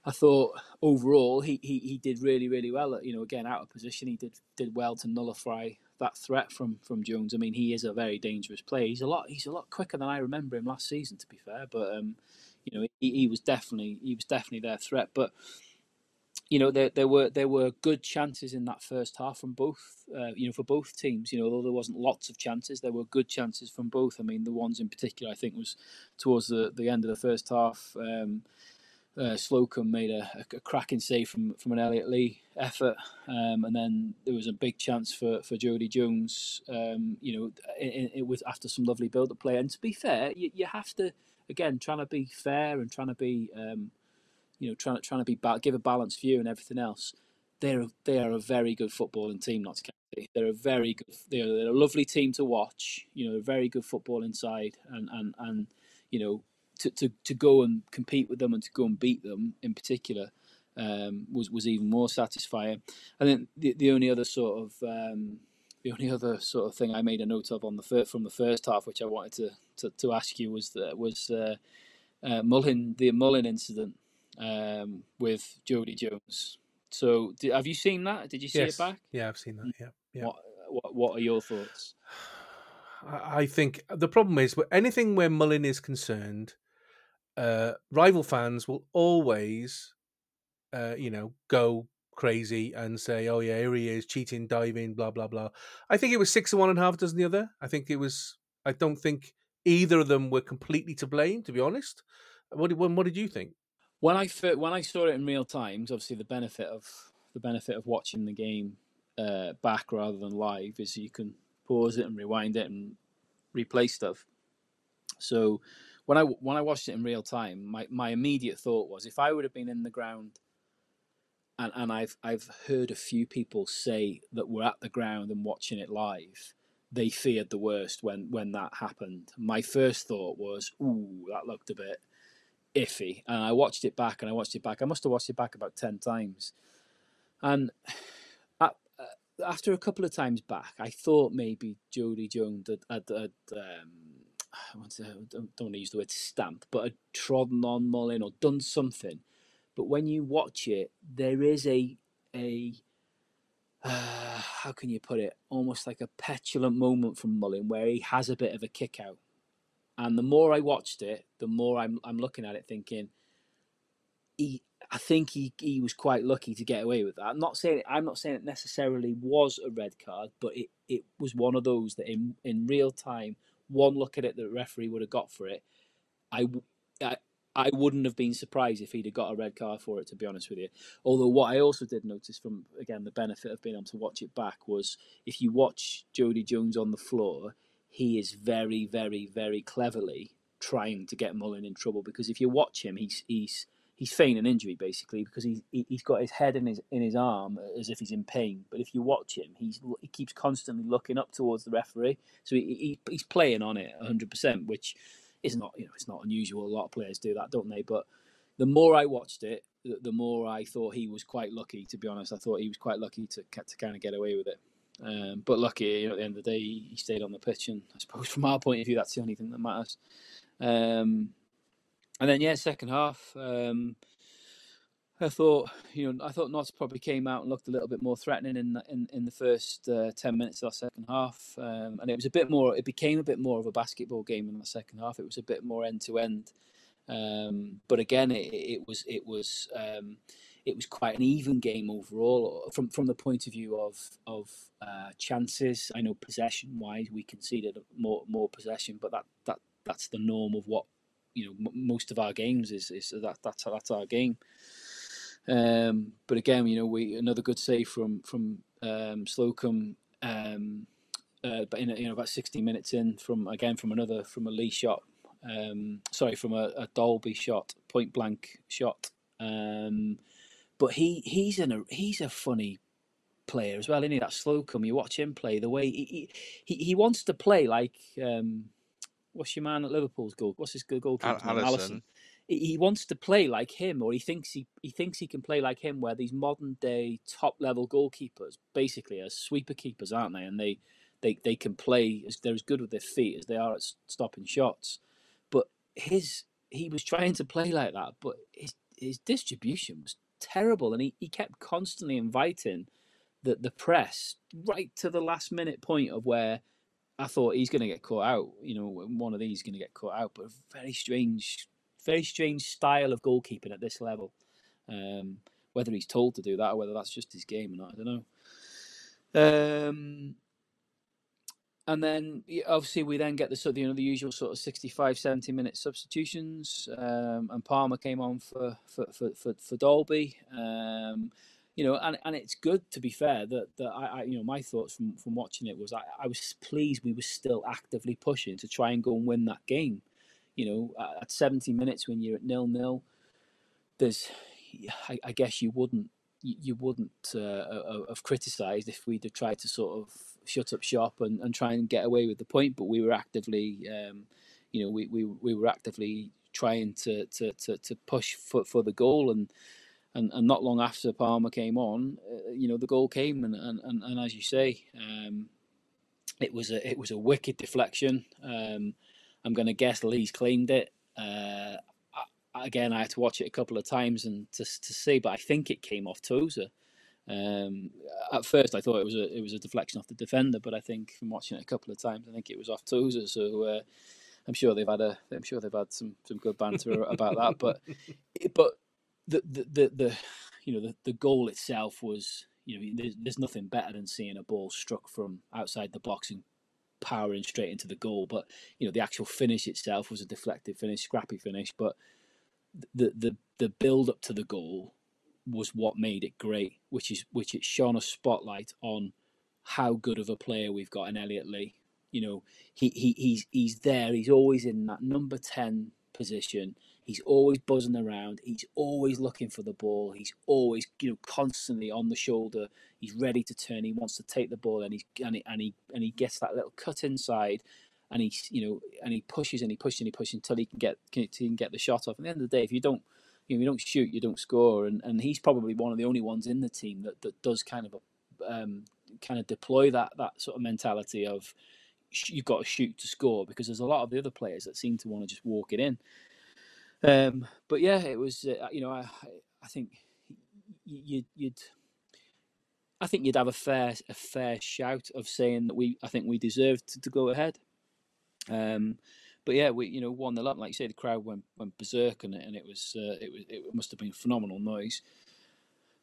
I thought overall he, he, he did really really well. You know, again out of position, he did did well to nullify that threat from from Jones. I mean, he is a very dangerous player. He's a lot he's a lot quicker than I remember him last season, to be fair. But um, you know, he, he was definitely he was definitely their threat. But you know, there there were there were good chances in that first half from both. Uh, you know, for both teams. You know, although there wasn't lots of chances, there were good chances from both. I mean, the ones in particular, I think, was towards the the end of the first half. Um, uh, Slocombe made a, a, cracking save from, from an Elliot Lee effort, um, and then there was a big chance for, for Jodi Jones. Um, you know, it, it, was after some lovely build up play. And to be fair, you, you have to again trying to be fair and trying to be, um, you know, trying to trying to be give a balanced view and everything else. They're they are a very good footballing team, Notts County. They're a very good. They're, they're a lovely team to watch. You know, a very good football inside, and and and you know to, to, to go and compete with them and to go and beat them in particular um, was was even more satisfying. And then the the only other sort of um, the only [laughs] other sort of thing I made a note of on the fir- from the first half, which I wanted to to, to ask you, was that was uh, uh, the Mullin incident um, with Jodi Jones. So, did, have you seen that? Did you see yes. it back? Yeah, I've seen that. Yeah, yeah. What, what What are your thoughts? I think the problem is with anything where Mullin is concerned, uh, rival fans will always, uh, you know, go crazy and say, "Oh yeah, here he is cheating, diving, blah blah blah." I think it was six to one and a half dozen the other. I think it was. I don't think either of them were completely to blame, to be honest. What did what did you think? When I when I saw it in real times, obviously the benefit of the benefit of watching the game uh, back rather than live is you can pause it and rewind it and replay stuff. So when I when I watched it in real time, my, my immediate thought was if I would have been in the ground and, and I've I've heard a few people say that were at the ground and watching it live, they feared the worst when when that happened. My first thought was, ooh, that looked a bit iffy. And I watched it back and I watched it back. I must have watched it back about ten times. And after a couple of times back, I thought maybe Jodi Jones had, had, had um, I want to, don't, don't want to use the word stamp, but had trodden on Mullin or done something. But when you watch it, there is a a uh, [sighs] how can you put it? Almost like a petulant moment from Mullin where he has a bit of a kick out. And the more I watched it, the more I'm I'm looking at it thinking, he I think he, he was quite lucky to get away with that. I'm not saying I'm not saying it necessarily was a red card, but it, it was one of those that in in real time one look at it that the referee would have got for it, I, I, I wouldn't have been surprised if he'd have got a red card for it, to be honest with you. Although, what I also did notice from, again, the benefit of being able to watch it back was if you watch Jodi Jones on the floor, he is very, very, very cleverly trying to get Mullin in trouble because if you watch him, he's he's he's feigning an injury basically because he's he's got his head in his in his arm as if he's in pain. But if you watch him, he's he keeps constantly looking up towards the referee, so he, he he's playing on it 100, percent which is not you know it's not unusual. A lot of players do that, don't they? But the more I watched it, the, the more I thought he was quite lucky. To be honest, I thought he was quite lucky to to kind of get away with it. Um, but lucky, you know, at the end of the day, he stayed on the pitch, and I suppose [laughs] from our point of view, that's the only thing that matters. Um, and then yeah, second half. Um, I thought, you know, I thought Notts probably came out and looked a little bit more threatening in in, in the first uh, ten minutes of that second half, um, and it was a bit more. It became a bit more of a basketball game in the second half. It was a bit more end to end, but again, it, it was it was um, it was quite an even game overall from from the point of view of of uh, chances. I know possession wise, we conceded more more possession, but that that that's the norm of what you know m- most of our games is is that that's that's our game. Um, but again, you know, we another good save from from um, Slocombe. Um, uh, but in you know about 60 minutes in from again from another from a Lee shot, um, sorry from a, a Dalby shot, point blank shot. Um, but he he's in a he's a funny player as well, isn't he? That Slocombe, you watch him play the way he he, he wants to play like um, what's your man at Liverpool's goal? What's his good goalkeeper? Al-. He he wants to play like him, or he thinks he he thinks he can play like him. Where these modern day top level goalkeepers basically are sweeper keepers, aren't they? And they they they can play as they're as good with their feet as they are at stopping shots. But his he was trying to play like that, but his his distribution was terrible, and he, he kept constantly inviting the the press right to the last minute point of where I thought he's going to get caught out. You know, one of these is going to get caught out. But a very strange, very strange style of goalkeeping at this level. Um, whether he's told to do that or whether that's just his game or not, I don't know. Um, and then obviously we then get the sort of you know the usual sort of 65 70 minute substitutions um, and Palmer came on for for for for, for Dalby um, you know and, and it's good to be fair that that I, I you know my thoughts from from watching it was I, I was pleased we were still actively pushing to try and go and win that game. You know at- at 70 minutes when you're at nil nil there's I, I guess you wouldn't you, you wouldn't uh, uh, have criticised if we'd have tried to sort of shut up shop and, and try and get away with the point, but we were actively, um, you know, we, we, we were actively trying to, to, to, to push for, for the goal and, and and not long after Palmer came on, uh, you know, the goal came and, and, and, and as you say, um, it was a it was a wicked deflection. Um, I'm going to guess Lee's claimed it. Uh, I, again, I had to watch it a couple of times and to to see, but I think it came off Tozer. Um, at first, I thought it was a it was a deflection off the defender, but I think from watching it a couple of times, I think it was off Tozer. So uh, I'm sure they've had a I'm sure they've had some some good banter about that. [laughs] But but the the the, the you know the, the goal itself was you know there's, there's nothing better than seeing a ball struck from outside the box and powering straight into the goal. But you know the actual finish itself was a deflected finish, scrappy finish. But the the the build up to the goal was what made it great, which is which it shone a spotlight on how good of a player we've got in Elliot Lee. You know, he, he he's he's there. He's always in that number ten position. He's always buzzing around. He's always looking for the ball. He's always you know constantly on the shoulder. He's ready to turn. He wants to take the ball, and he's and he and he, and he gets that little cut inside, and he you know and he pushes and he pushes and he pushes until he can get can, he can get the shot off. At the end of the day, if you don't you know, you don't shoot, you don't score, and, and he's probably one of the only ones in the team that, that does kind of um, kind of deploy that that sort of mentality of you've got to shoot to score because there's a lot of the other players that seem to want to just walk it in. Um, but yeah, it was uh, you know I I think you'd, you'd I think you'd have a fair a fair shout of saying that we I think we deserved to, to go ahead. Um, but yeah, we you know won the up. Like you say, the crowd went went berserk, and, and it was uh, it was it must have been phenomenal noise.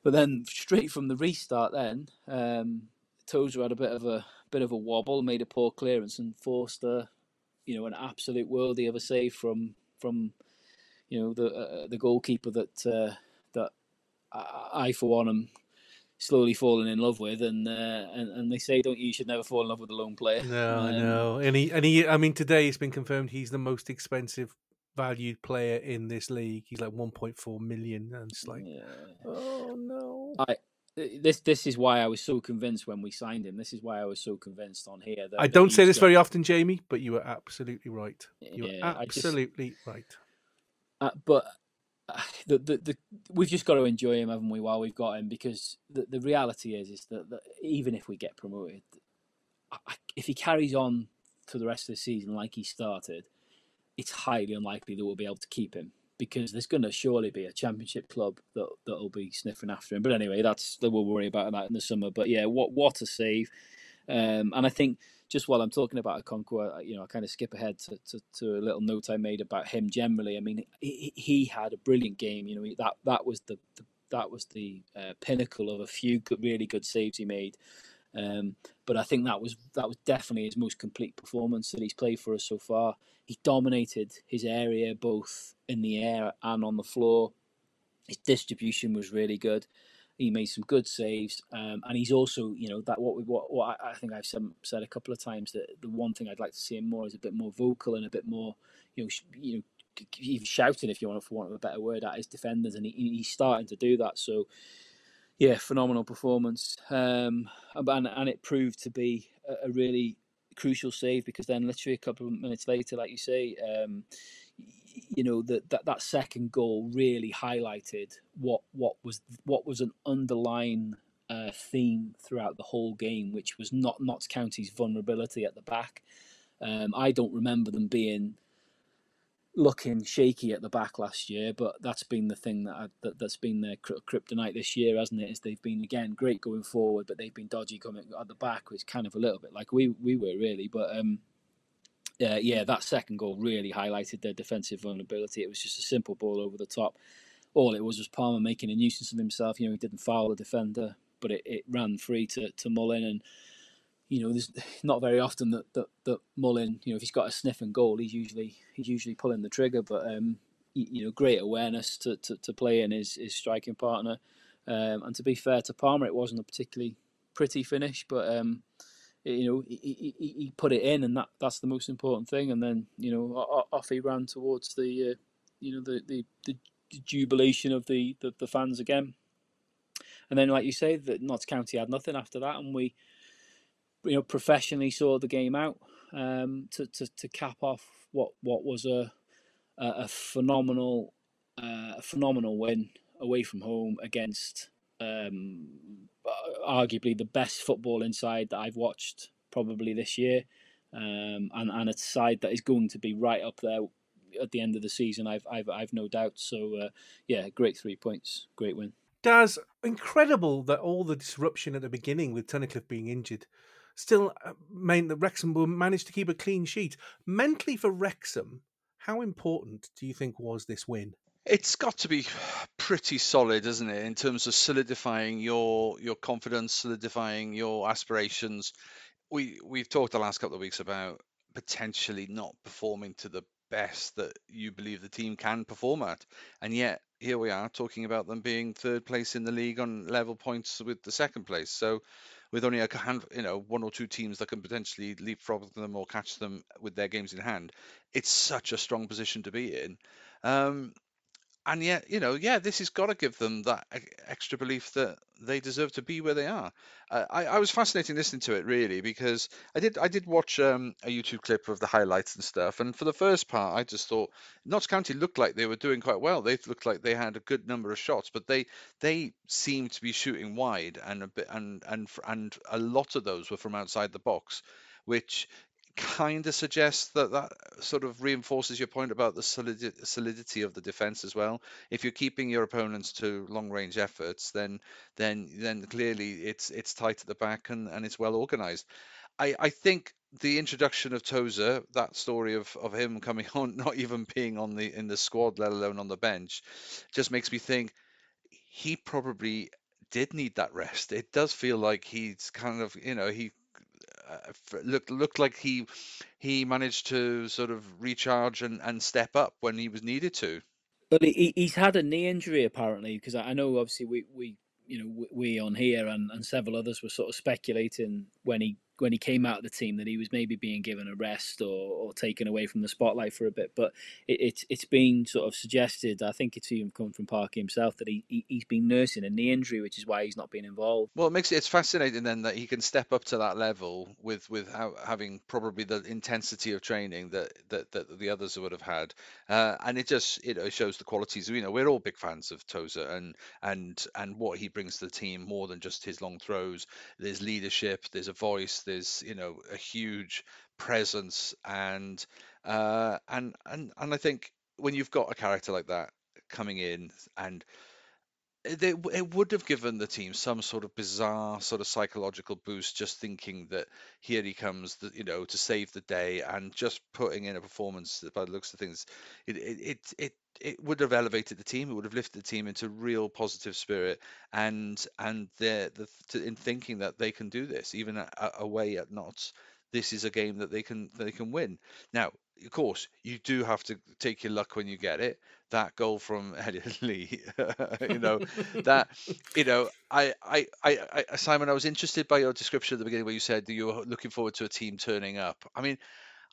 But then straight from the restart, then um, Tozer had a bit of a bit of a wobble, made a poor clearance, and forced a you know an absolute worldie of a save from from you know the uh, the goalkeeper that uh, that I, I for one am slowly falling in love with, and uh, and and they say don't you, you should never fall in love with a lone player. No, I Um, know. And he, and he, I mean, today it's been confirmed he's the most expensive valued player in this league. He's like 1.4 million. And it's like, yeah. oh no. I this this is why I was so convinced when we signed him. This is why I was so convinced on here. That, I don't say this very often, Jamie, but you are absolutely right. You Yeah, are just- absolutely right. Uh, but [sighs] the, the the we've just got to enjoy him, haven't we? While we've got him, because the the reality is is that, that even if we get promoted, I, if he carries on for the rest of the season like he started, it's highly unlikely that we'll be able to keep him because there's going to surely be a championship club that that'll be sniffing after him. But anyway, that's we'll worry about that in the summer. But yeah, what what a save! Um, and I think just while I'm talking about Okonkwo, I- you know, I kind of skip ahead to, to, to a little note I made about him generally. I mean, he, he had a brilliant game. You know, that that was the, the that was the uh, pinnacle of a few good, really good saves he made. Um, but I think that was that was definitely his most complete performance that he's played for us so far. He dominated his area both in the air and on the floor. His distribution was really good. He made some good saves, um, and he's also, you know, that what we what, what I, think I've said, said a couple of times that the one thing I'd like to see him more is a bit more vocal and a bit more, you know, you know, even shouting if you want, for want of a better word, at his defenders, and he, he's starting to do that. So, yeah, phenomenal performance, um, and and it proved to be a, a really crucial save because then literally a couple of minutes later, like you say, um, you know that that that second goal really highlighted what what was what was an underlying uh, theme throughout the whole game, which was not Notts County's vulnerability at the back. Um, I don't remember them being looking shaky at the back last year, but that's been the thing that, I, that that's been their kryptonite this year, hasn't it? Is they've been again great going forward, but they've been dodgy coming at the back, which kind of a little bit like we we were really. But um, uh, yeah, that second goal really highlighted their defensive vulnerability. It was just a simple ball over the top. All it was was Palmer making a nuisance of himself. You know, he didn't foul the defender, but it, it ran free to, to Mullin. And, you know, there's [laughs] not very often that, that, that Mullin, you know, if he's got a sniff and goal, he's usually he's usually pulling the trigger. But, um, you know, great awareness to, to, to play in his, his striking partner. Um, and to be fair to Palmer, it wasn't a particularly pretty finish, but um, you know, he, he, he put it in, and that, that's the most important thing. And then, you know, off he ran towards the, uh, you know, the, the, the jubilation of the, the, the, fans again. And then, like you say, that Notts County had nothing after that, and we, you know, professionally saw the game out um, to, to, to cap off what what was a a, phenomenal uh, a phenomenal win away from home against um, arguably the best football inside that I've watched probably this year, um, and and a side that is going to be right up there at the end of the season. I've I've I've no doubt. So uh, yeah, great three points, great win. Daz, incredible that all the disruption at the beginning with Tunnicliffe being injured still uh, meant that Wrexham managed to keep a clean sheet. Mentally for Wrexham, how important do you think was this win? It's got to be pretty solid, isn't it, in terms of solidifying your your confidence, solidifying your aspirations. We we've talked the last couple of weeks about potentially not performing to the best that you believe the team can perform at, and yet here we are talking about them being third place in the league on level points with the second place. So with only a hand, you know, one or two teams that can potentially leapfrog them or catch them with their games in hand, it's such a strong position to be in. Um, and yet, you know, yeah, this has got to give them that extra belief that they deserve to be where they are. Uh, I, I was fascinating listening to it really because I did I did watch um, a YouTube clip of the highlights and stuff, and for the first part, I just thought Notts County looked like they were doing quite well. They looked like they had a good number of shots, but they they seemed to be shooting wide, and a bit and and and a lot of those were from outside the box, which kind of suggests that that sort of reinforces your point about the solidity of the defense as well. If you're keeping your opponents to long range efforts, then then then clearly it's it's tight at the back and, and it's well organized. I, I think the introduction of Tozer, that story of, of him coming [laughs] on, not even being on the in the squad, let alone on the bench, just makes me think he probably did need that rest. It does feel like he's kind of, you know, he Uh, looked looked like he he managed to sort of recharge and, and step up when he was needed to. But he, he's had a knee injury apparently because I know obviously we, we you know we on here and, and several others were sort of speculating when he when he came out of the team that he was maybe being given a rest or, or taken away from the spotlight for a bit. But it, it's it's been sort of suggested. I think it's even come from Parky himself that he, he has been nursing a knee injury, which is why he's not been involved. Well, it makes it it's fascinating then that he can step up to that level with with having probably the intensity of training that that, that the others would have had, uh, and it just know shows the qualities. You know, we're all big fans of Tozer and and and what he brings to the team more than just his long throws. There's leadership. There's a voice there's you know a huge presence and uh, and and and I think when you've got a character like that coming in and Eh, they, it would have given the team some sort of bizarre sort of psychological boost just thinking that here he comes you know to save the day and just putting in a performance that by the looks of things it it it, it would have elevated the team. It would have lifted the team into real positive spirit, and and the the in thinking that they can do this even away at Notts. This is a game that they can they can win. Now, of course, you do have to take your luck when you get it. That goal from [laughs] Elliot Lee, you know, that you know, I, I, I, I, uh, Simon, I was interested by your description at the beginning where you said that you were looking forward to a team turning up. I mean,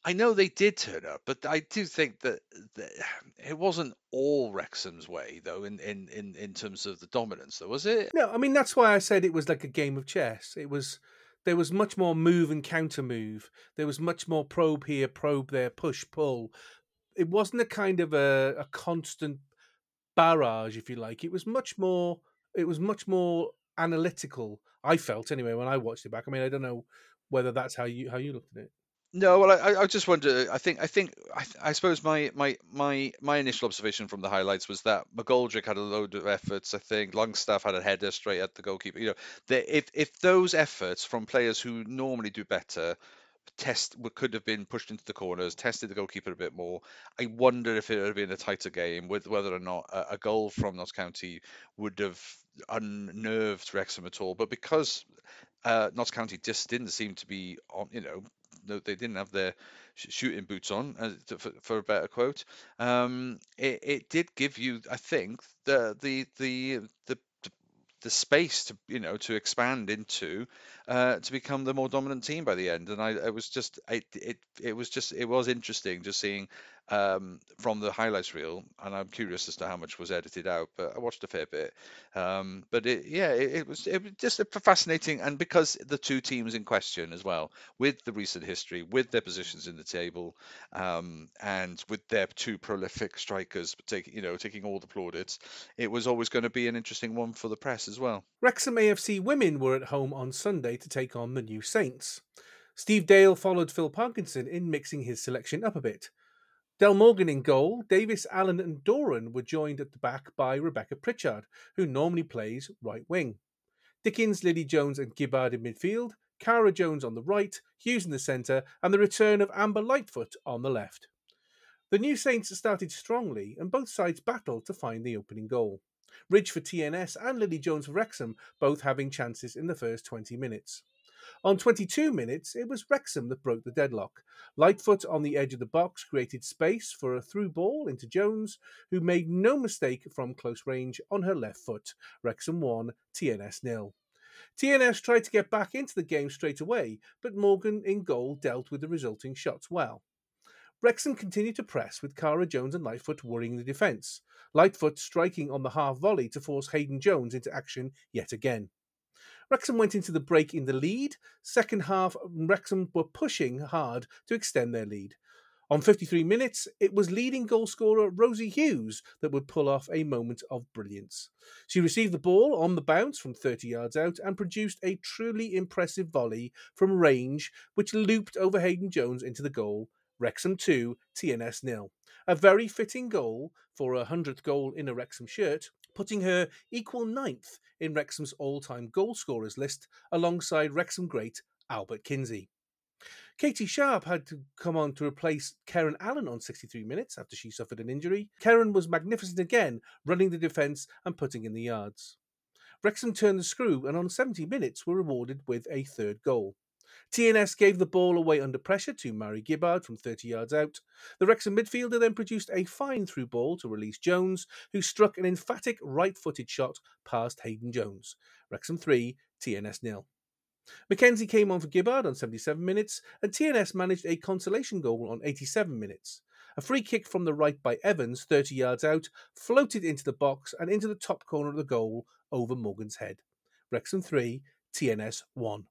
I know they did turn up, but I do think that, that it wasn't all Wrexham's way, though, in, in, in, in terms of the dominance, though, was it? No, I mean that's why I said it was like a game of chess. It was there was much more move and counter move. There was much more probe here, probe there, push pull. It wasn't a kind of a, a constant barrage, if you like. It was much more. It was much more analytical. I felt anyway when I watched it back. I mean, I don't know whether that's how you how you looked at it. No, well, I, I just wonder. I think, I think, I, I suppose my, my, my, my initial observation from the highlights was that McGoldrick had a load of efforts. I think Langstaff had a header straight at the goalkeeper. You know, the, if if those efforts from players who normally do better test could have been pushed into the corners, tested the goalkeeper a bit more. I wonder if it would have been a tighter game with whether or not a, a goal from Notts County would have unnerved Wrexham at all. But because uh, Notts County just didn't seem to be on, you know, no, they didn't have their sh- shooting boots on, uh, for, for a better quote. Um, it, it did give you, I think, the the the the the space to you know to expand into uh, to become the more dominant team by the end and I it was just it it it was just it was interesting just seeing um, from the highlights reel and I'm curious as to how much was edited out but I watched a fair bit um, but it yeah it, it was it was just fascinating and because the two teams in question as well with the recent history with their positions in the table um, and with their two prolific strikers taking you know taking all the plaudits it was always going to be an interesting one for the press as well. Wrexham AFC women were at home on Sunday to take on the New Saints. Steve Dale followed Phil Parkinson in mixing his selection up a bit. Del Morgan in goal, Davis, Allen, and Doran were joined at the back by Rebecca Pritchard, who normally plays right wing. Dickens, Lily Jones, and Gibbard in midfield, Cara Jones on the right, Hughes in the centre, and the return of Amber Lightfoot on the left. The New Saints started strongly, and both sides battled to find the opening goal. Ridge for TNS and Lily Jones for Wrexham both having chances in the first 20 minutes. On 22 minutes, it was Wrexham that broke the deadlock. Lightfoot on the edge of the box created space for a through ball into Jones, who made no mistake from close range on her left foot. Wrexham 1, TNS nil. TNS tried to get back into the game straight away, but Morgan in goal dealt with the resulting shots well. Wrexham continued to press with Cara Jones and Lightfoot worrying the defence. Lightfoot striking on the half volley to force Hayden Jones into action yet again. Wrexham went into the break in the lead. Second half, Wrexham were pushing hard to extend their lead. On 53 minutes, it was leading goalscorer Rosie Hughes that would pull off a moment of brilliance. She received the ball on the bounce from 30 yards out and produced a truly impressive volley from range, which looped over Hayden Jones into the goal. Wrexham 2, TNS nil. A very fitting goal for a 100th goal in a Wrexham shirt, putting her equal ninth in Wrexham's all time goal scorers list alongside Wrexham great Albert Kinsey. Katie Sharp had to come on to replace Karen Allen on 63 minutes after she suffered an injury. Karen was magnificent again, running the defence and putting in the yards. Wrexham turned the screw and on 70 minutes were rewarded with a third goal. TNS gave the ball away under pressure to Mary Gibbard from 30 yards out. The Wrexham midfielder then produced a fine through ball to release Jones, who struck an emphatic right footed shot past Hayden Jones. Wrexham 3, TNS nil. Mackenzie came on for Gibbard on 77 minutes, and TNS managed a consolation goal on 87 minutes. A free kick from the right by Evans, 30 yards out, floated into the box and into the top corner of the goal over Morgan's head. Wrexham 3, TNS 1.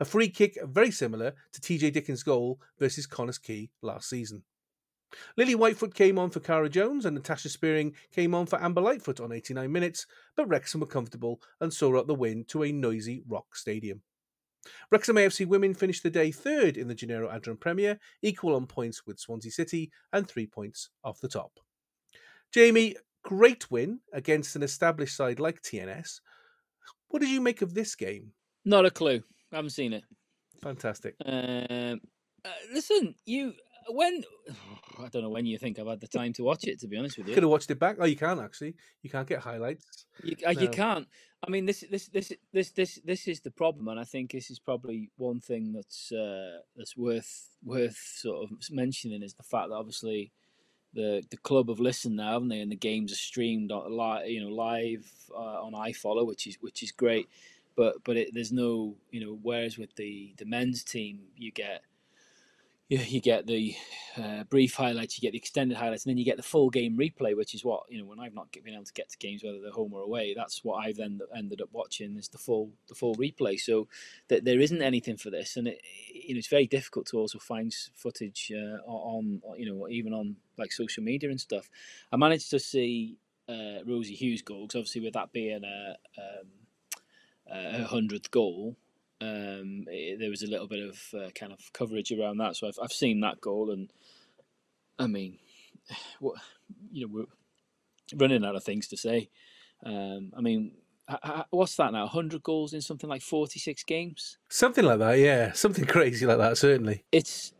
A free kick very similar to TJ Dickens' goal versus Connah's Quay last season. Lily Whitefoot came on for Cara Jones and Natasha Spearing came on for Amber Lightfoot on 89 minutes, but Wrexham were comfortable and saw out the win to a noisy Rock Stadium. Wrexham AFC women finished the day third in the Genero Adran Premier, equal on points with Swansea City and three points off the top. Jamie, great win against an established side like TNS. What did you make of this game? Not a clue. I haven't seen it. Fantastic. Um, uh, listen, you when [sighs] I don't know when you think I've had the time to watch it. To be honest with you, Could have watched it back. Oh, you can't actually. You can't get highlights. You, uh, you can't. I mean, this this this this this this is the problem, and I think this is probably one thing that's uh, that's worth worth sort of mentioning is the fact that obviously the the club have listened now, haven't they? And the games are streamed live, you know, live uh, on iFollow, which is which is great. But but it, there's no you know. Whereas with the the men's team, you get you, you get the uh, brief highlights, you get the extended highlights, and then you get the full game replay, which is what you know. When I've not been able to get to games, whether they're home or away, that's what I've then ended up watching is the full the full replay. So that there isn't anything for this, and it, you know it's very difficult to also find footage uh, on you know even on like social media and stuff. I managed to see uh, Rosie Hughes' goal 'cause obviously with that being a um, uh, her hundredth goal, um, eh, there was a little bit of uh, kind of coverage around that. So I've I've seen that goal, and I mean, [sighs] what you know, we're running out of things to say. Um, I mean, what's that now? Hundred goals in something like forty six games. Something like that, yeah. Something [laughs] crazy like that, certainly. It's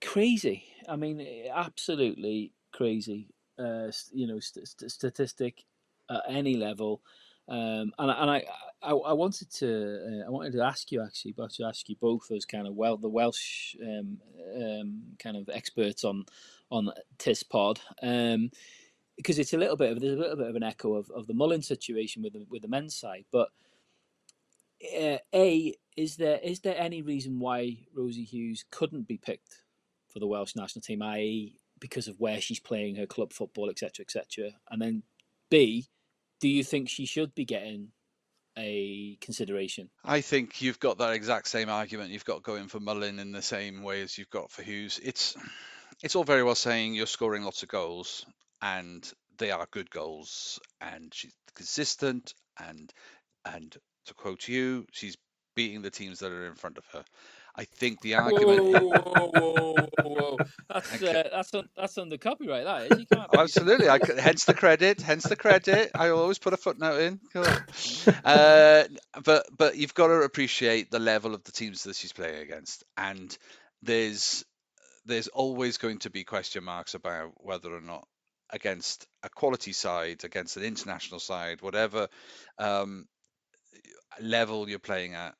crazy. I mean, absolutely crazy. Uh, you know, st- statistic at any level. Um, and and I, I, I wanted to uh, I wanted to ask you actually, but to ask you both as kind of well the Welsh um, um, kind of experts on on Tis Pod. Um, because it's a little bit of there's a little bit of an echo of, of the Mullin situation with the with the men's side, but uh, a is there is there any reason why Rosie Hughes couldn't be picked for the Welsh national team, i.e., because of where she's playing her club football, etc., etc. And then B, do you think she should be getting a consideration? I think you've got that exact same argument you've got going for Mullin in the same way as you've got for Hughes. It's it's all very well saying you're scoring lots of goals and they are good goals and she's consistent and and to quote you, she's beating the teams that are in front of her. I think the argument Whoa, whoa, whoa, whoa, whoa. [laughs] That's uh, that's un, that's under copyright. That is. You can't. Absolutely. I, hence the credit. Hence the credit. I always put a footnote in. [laughs] Uh, but but you've got to appreciate the level of the teams that she's playing against, and there's there's always going to be question marks about whether or not against a quality side, against an international side, whatever um, level you're playing at,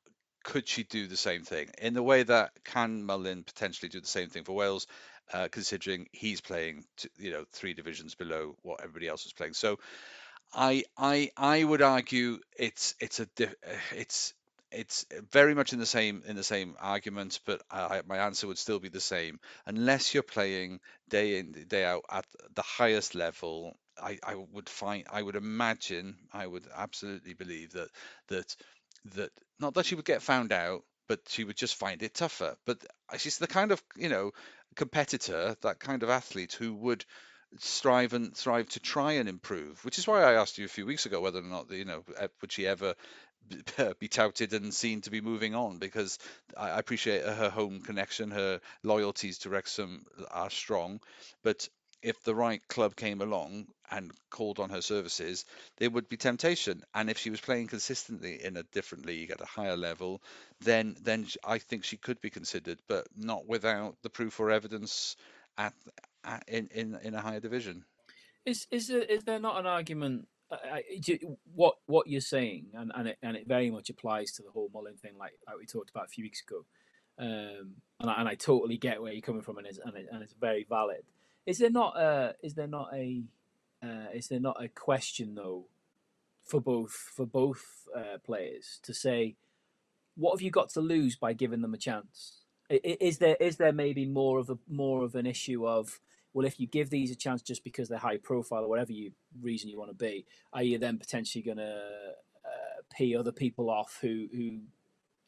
could she do the same thing in the way that can Mullin potentially do the same thing for Wales, uh, considering he's playing, t you know, three divisions below what everybody else is playing. So I I I would argue it's it's a uh, it's it's very much in the same in the same argument, but I, my answer would still be the same. Unless you're playing day in day out at the highest level, I, I would find I would imagine I would absolutely believe that that that not that she would get found out, but she would just find it tougher. But she's the kind of you know competitor, that kind of athlete who would strive and thrive to try and improve. Which is why I asked you a few weeks ago whether or not you know uh, would she ever [laughs] be touted and seen to be moving on because I appreciate her home connection, her loyalties to Wrexham are strong, but if the right club came along and called on her services, there would be temptation. And if she was playing consistently in a different league at a higher level, then then I think she could be considered, but not without the proof or evidence at, at in, in in a higher division. Is is there, is there not an argument? I, do- what what you're saying, and and it, and it very much applies to the whole Mullin thing, like like we talked about a few weeks ago. Um, and I, and I totally get where you're coming from, and it's and, it, and it's very valid. Is there not a is there not a uh, is there not a question though for both for both uh, players to say what have you got to lose by giving them a chance? Is there is there maybe more of a more of an issue of well, if you give these a chance just because they're high profile or whatever you reason you want to be, are you then potentially going to uh, pay other people off who who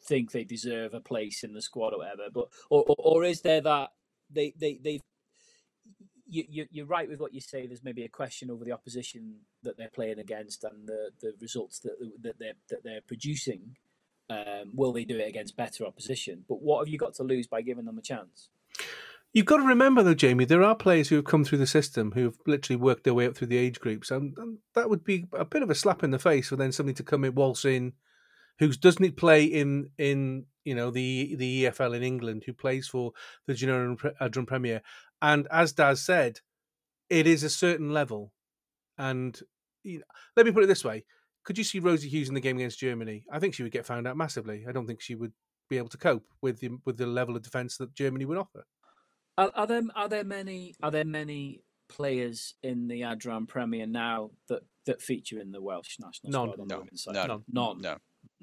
think they deserve a place in the squad or whatever? But or or, or is there that they they they you, you you're right with what you say. There's maybe a question over the opposition that they're playing against and the, the results that that they're that they're producing. Um, will they do it against better opposition? But what have you got to lose by giving them a chance? You've got to remember, though, Jamie, there are players who have come through the system who have literally worked their way up through the age groups, and, and that would be a bit of a slap in the face for then somebody to come in, waltz in, who doesn't play in in you know the the EFL in England, who plays for the Genero Adran Premier, and as Daz said, it is a certain level, and you know, let me put it this way: could you see Rosie Hughes in the game against Germany? I think she would get found out massively. I don't think she would be able to cope with the with the level of defence that Germany would offer. Are, are there are there many are there many players in the Adran Premier now that, that feature in the Welsh national None. squad on No, the women's side? no, None. No,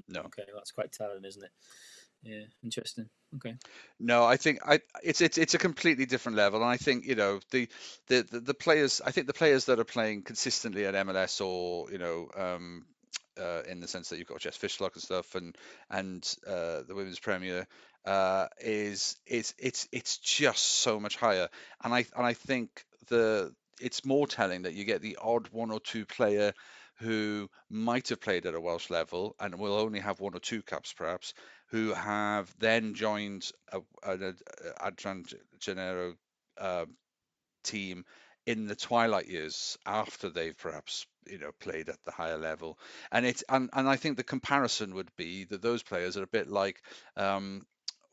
no. Okay, well, that's quite telling, isn't it? Yeah, interesting. Okay. No, I think I it's it's it's a completely different level, and I think you know the the the, the players. I think the players that are playing consistently at MLS or you know um, uh, in the sense that you've got Jess Fishlock and stuff, and and uh, the women's premier uh, is it's it's it's just so much higher, and I and I think the it's more telling that you get the odd one or two player who might have played at a Welsh level and will only have one or two caps perhaps, who have then joined a, a, a Adran Genero uh, team in the twilight years after they've perhaps you know played at the higher level. And it's and, and i think the comparison would be that those players are a bit like um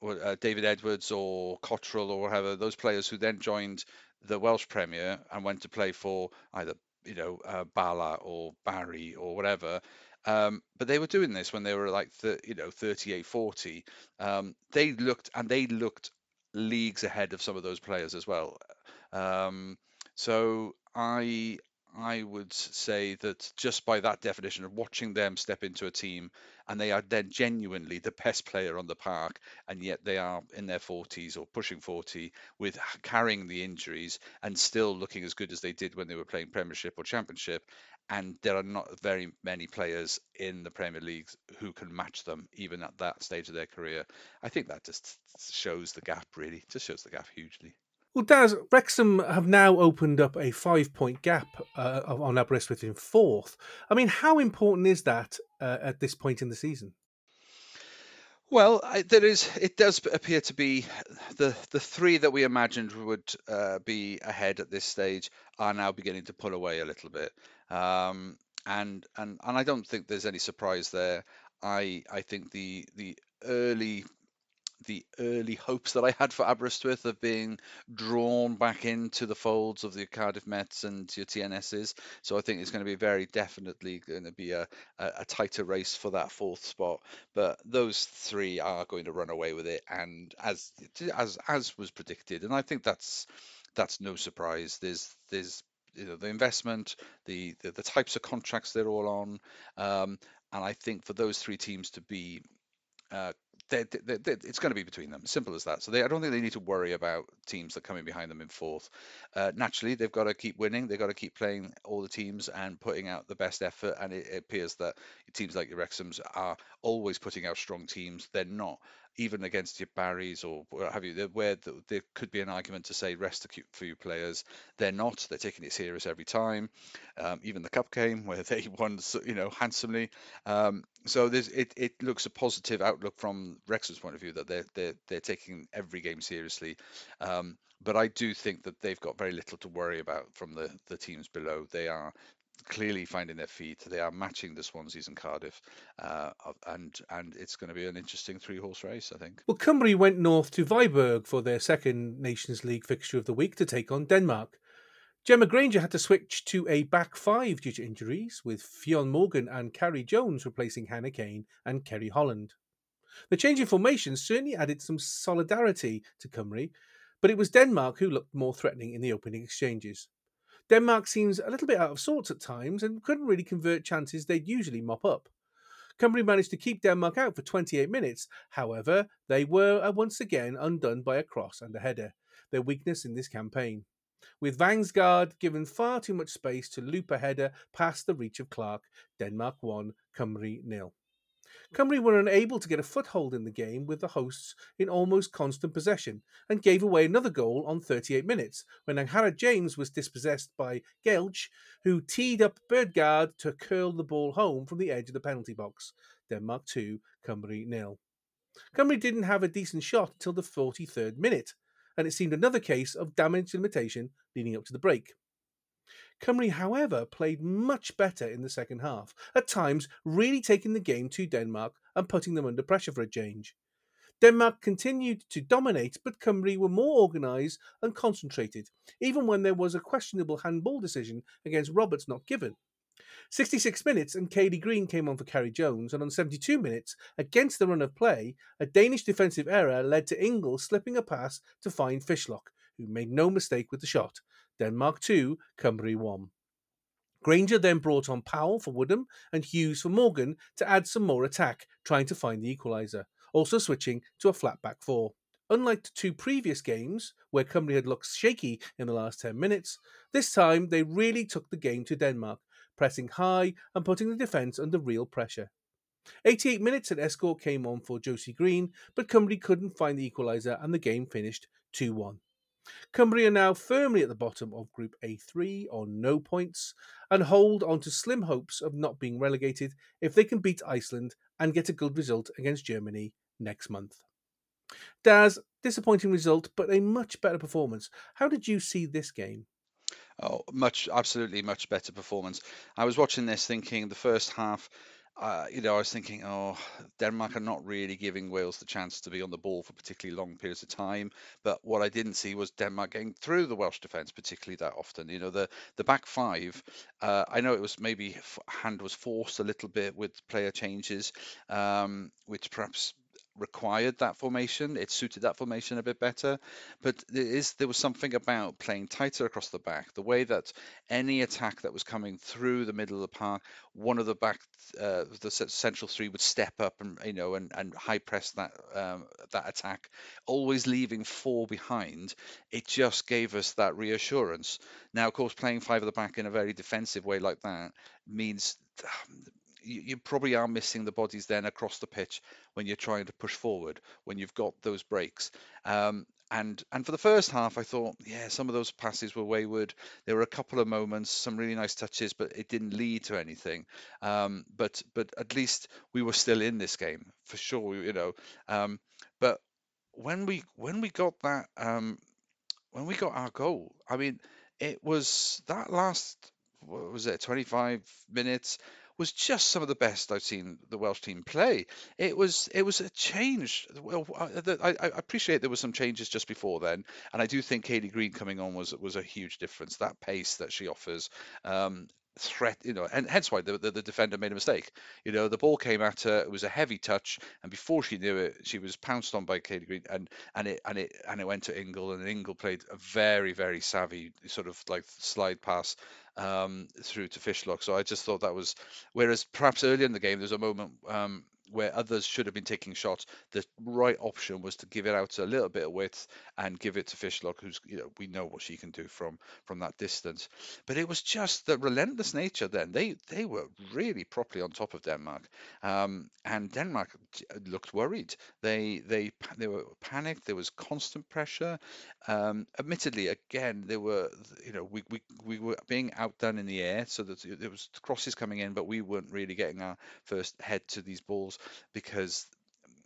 uh, david edwards or cottrell or whatever those players who then joined the welsh premier and went to play for either you know uh, bala or barry or whatever um, but they were doing this when they were like the, you know 38 40 um, they looked and they looked leagues ahead of some of those players as well. Um, so I I would say that just by that definition of watching them step into a team and they are then genuinely the best player on the park and yet they are in their 40s or pushing 40 with carrying the injuries and still looking as good as they did when they were playing premiership or championship and there are not very many players in the premier league who can match them even at that stage of their career. I think that just shows the gap really. Just shows the gap hugely Well, Daz, Wrexham have now opened up a five point gap uh, on Aberystwyth in fourth. I mean, how important is that uh, at this point in the season? Well, there is. It does appear to be the the three that we imagined would uh, be ahead at this stage are now beginning to pull away a little bit, um, and and and I don't think there's any surprise there. I I think the the early the early hopes that I had for Aberystwyth of being drawn back into the folds of the Cardiff Mets and your TNSs. So I think it's going to be very definitely going to be a, a, a tighter race for that fourth spot. But those three are going to run away with it, and as as as was predicted, and I think that's that's no surprise. There's there's you know the investment, the the, the types of contracts they're all on, um, and I think for those three teams to be uh, they, they, they, it's going to be between them. Simple as that. So they, I don't think they need to worry about teams that are coming behind them in fourth. Uh, naturally, they've got to keep winning. They've got to keep playing all the teams and putting out the best effort. And it, it appears that teams like your Wrexhams are always putting out strong teams. They're not even against your Barrys or what have you, where there could be an argument to say rest a few players. They're not. They're taking it serious every time. Um, even the cup game where [laughs] they won, you know, handsomely. Um, so there's it, it looks a positive outlook from Wrexham's point of view that they're they're, they're taking every game seriously. Um, but I do think that they've got very little to worry about from the the teams below. They are clearly finding their feet. They are matching the Swanseas and Cardiff, uh, and and it's going to be an interesting three horse race, I think. Well, Cymru went north to Viborg for their second Nations League fixture of the week to take on Denmark. Gemma Grainger had to switch to a back five due to injuries, with Ffion Morgan and Carrie Jones replacing Hannah Cain and Ceri Holland. The change in formation certainly added some solidarity to Cymru, but it was Denmark who looked more threatening in the opening exchanges. Denmark seems a little bit out of sorts at times and couldn't really convert chances they'd usually mop up. Cymru managed to keep Denmark out for 28 minutes. However, they were uh, once again undone by a cross and a header, their weakness in this campaign. With Vangsgaard given far too much space to loop a header past the reach of Clark, Denmark won, Cymru nil. Cymru were unable to get a foothold in the game with the hosts in almost constant possession and gave away another goal on 38 minutes when Angharad James was dispossessed by Gelge, who teed up Bredgaard to curl the ball home from the edge of the penalty box. Denmark 2, Cymru nil. Cymru didn't have a decent shot until the 43rd minute. And it seemed another case of damage limitation leading up to the break. Cymru, however, played much better in the second half, at times really taking the game to Denmark and putting them under pressure for a change. Denmark continued to dominate, but Cymru were more organised and concentrated, even when there was a questionable handball decision against Roberts not given. 66 minutes and Kayleigh Green came on for Carrie Jones, and on 72 minutes, against the run of play, a Danish defensive error led to Ingle slipping a pass to find Fishlock, who made no mistake with the shot. Denmark 2, Cymru 1. Grainger then brought on Powell for Woodham and Hughes for Morgan to add some more attack, trying to find the equaliser, also switching to a flat back four. Unlike the two previous games, where Cymru had looked shaky in the last 10 minutes, this time they really took the game to Denmark, pressing high and putting the defence under real pressure. 88 minutes and Estcourt came on for Josie Green, but Cymru couldn't find the equaliser and the game finished 2 1. Cymru are now firmly at the bottom of Group A3 on no points and hold on to slim hopes of not being relegated if they can beat Iceland and get a good result against Germany next month. Daz, disappointing result, but a much better performance. How did you see this game? Oh, much, absolutely much better performance. I was watching this thinking the first half, uh, you know, I was thinking, oh, Denmark are not really giving Wales the chance to be on the ball for particularly long periods of time. But what I didn't see was Denmark getting through the Welsh defence particularly that often. You know, the the back five. Uh, I know it was maybe hand was forced a little bit with player changes, um, which perhaps required that formation. It suited that formation a bit better. But there is there was something about playing tighter across the back. The way that any attack that was coming through the middle of the park, one of the back uh, the central three would step up and you know and, and high press that um, that attack, always leaving four behind. It just gave us that reassurance. Now, of course, playing five at the back in a very defensive way like that means you, probably are missing the bodies then across the pitch when you're trying to push forward when you've got those breaks. Um, and and for the first half, I thought, yeah, some of those passes were wayward. There were a couple of moments, some really nice touches, but it didn't lead to anything. Um, but but at least we were still in this game for sure, you know. Um, but when we when we got that um, when we got our goal, I mean, it was that last what was it 25 minutes was just some of the best I've seen the Welsh team play. It was it was a change. Well, I, I appreciate there were some changes just before then, and I do think Kayleigh Green coming on was was a huge difference. That pace that she offers, um, threat, you know, and hence why the, the, the, defender made a mistake. You know, the ball came at her, it was a heavy touch, and before she knew it, she was pounced on by Kayleigh Green, and and it and it and it went to Ingle, and Ingle played a very very savvy sort of like slide pass um, through to Fishlock. So I just thought that was, whereas perhaps earlier in the game there's a moment um, where others should have been taking shots, the right option was to give it out a little bit of width and give it to Fishlock, who's you know we know what she can do from from that distance. But it was just the relentless nature. Then they they were really properly on top of Denmark, um, and Denmark looked worried. They they they were panicked. There was constant pressure. Um, admittedly, again, there were you know we, we we were being outdone in the air, so that there was crosses coming in, but we weren't really getting our first head to these balls because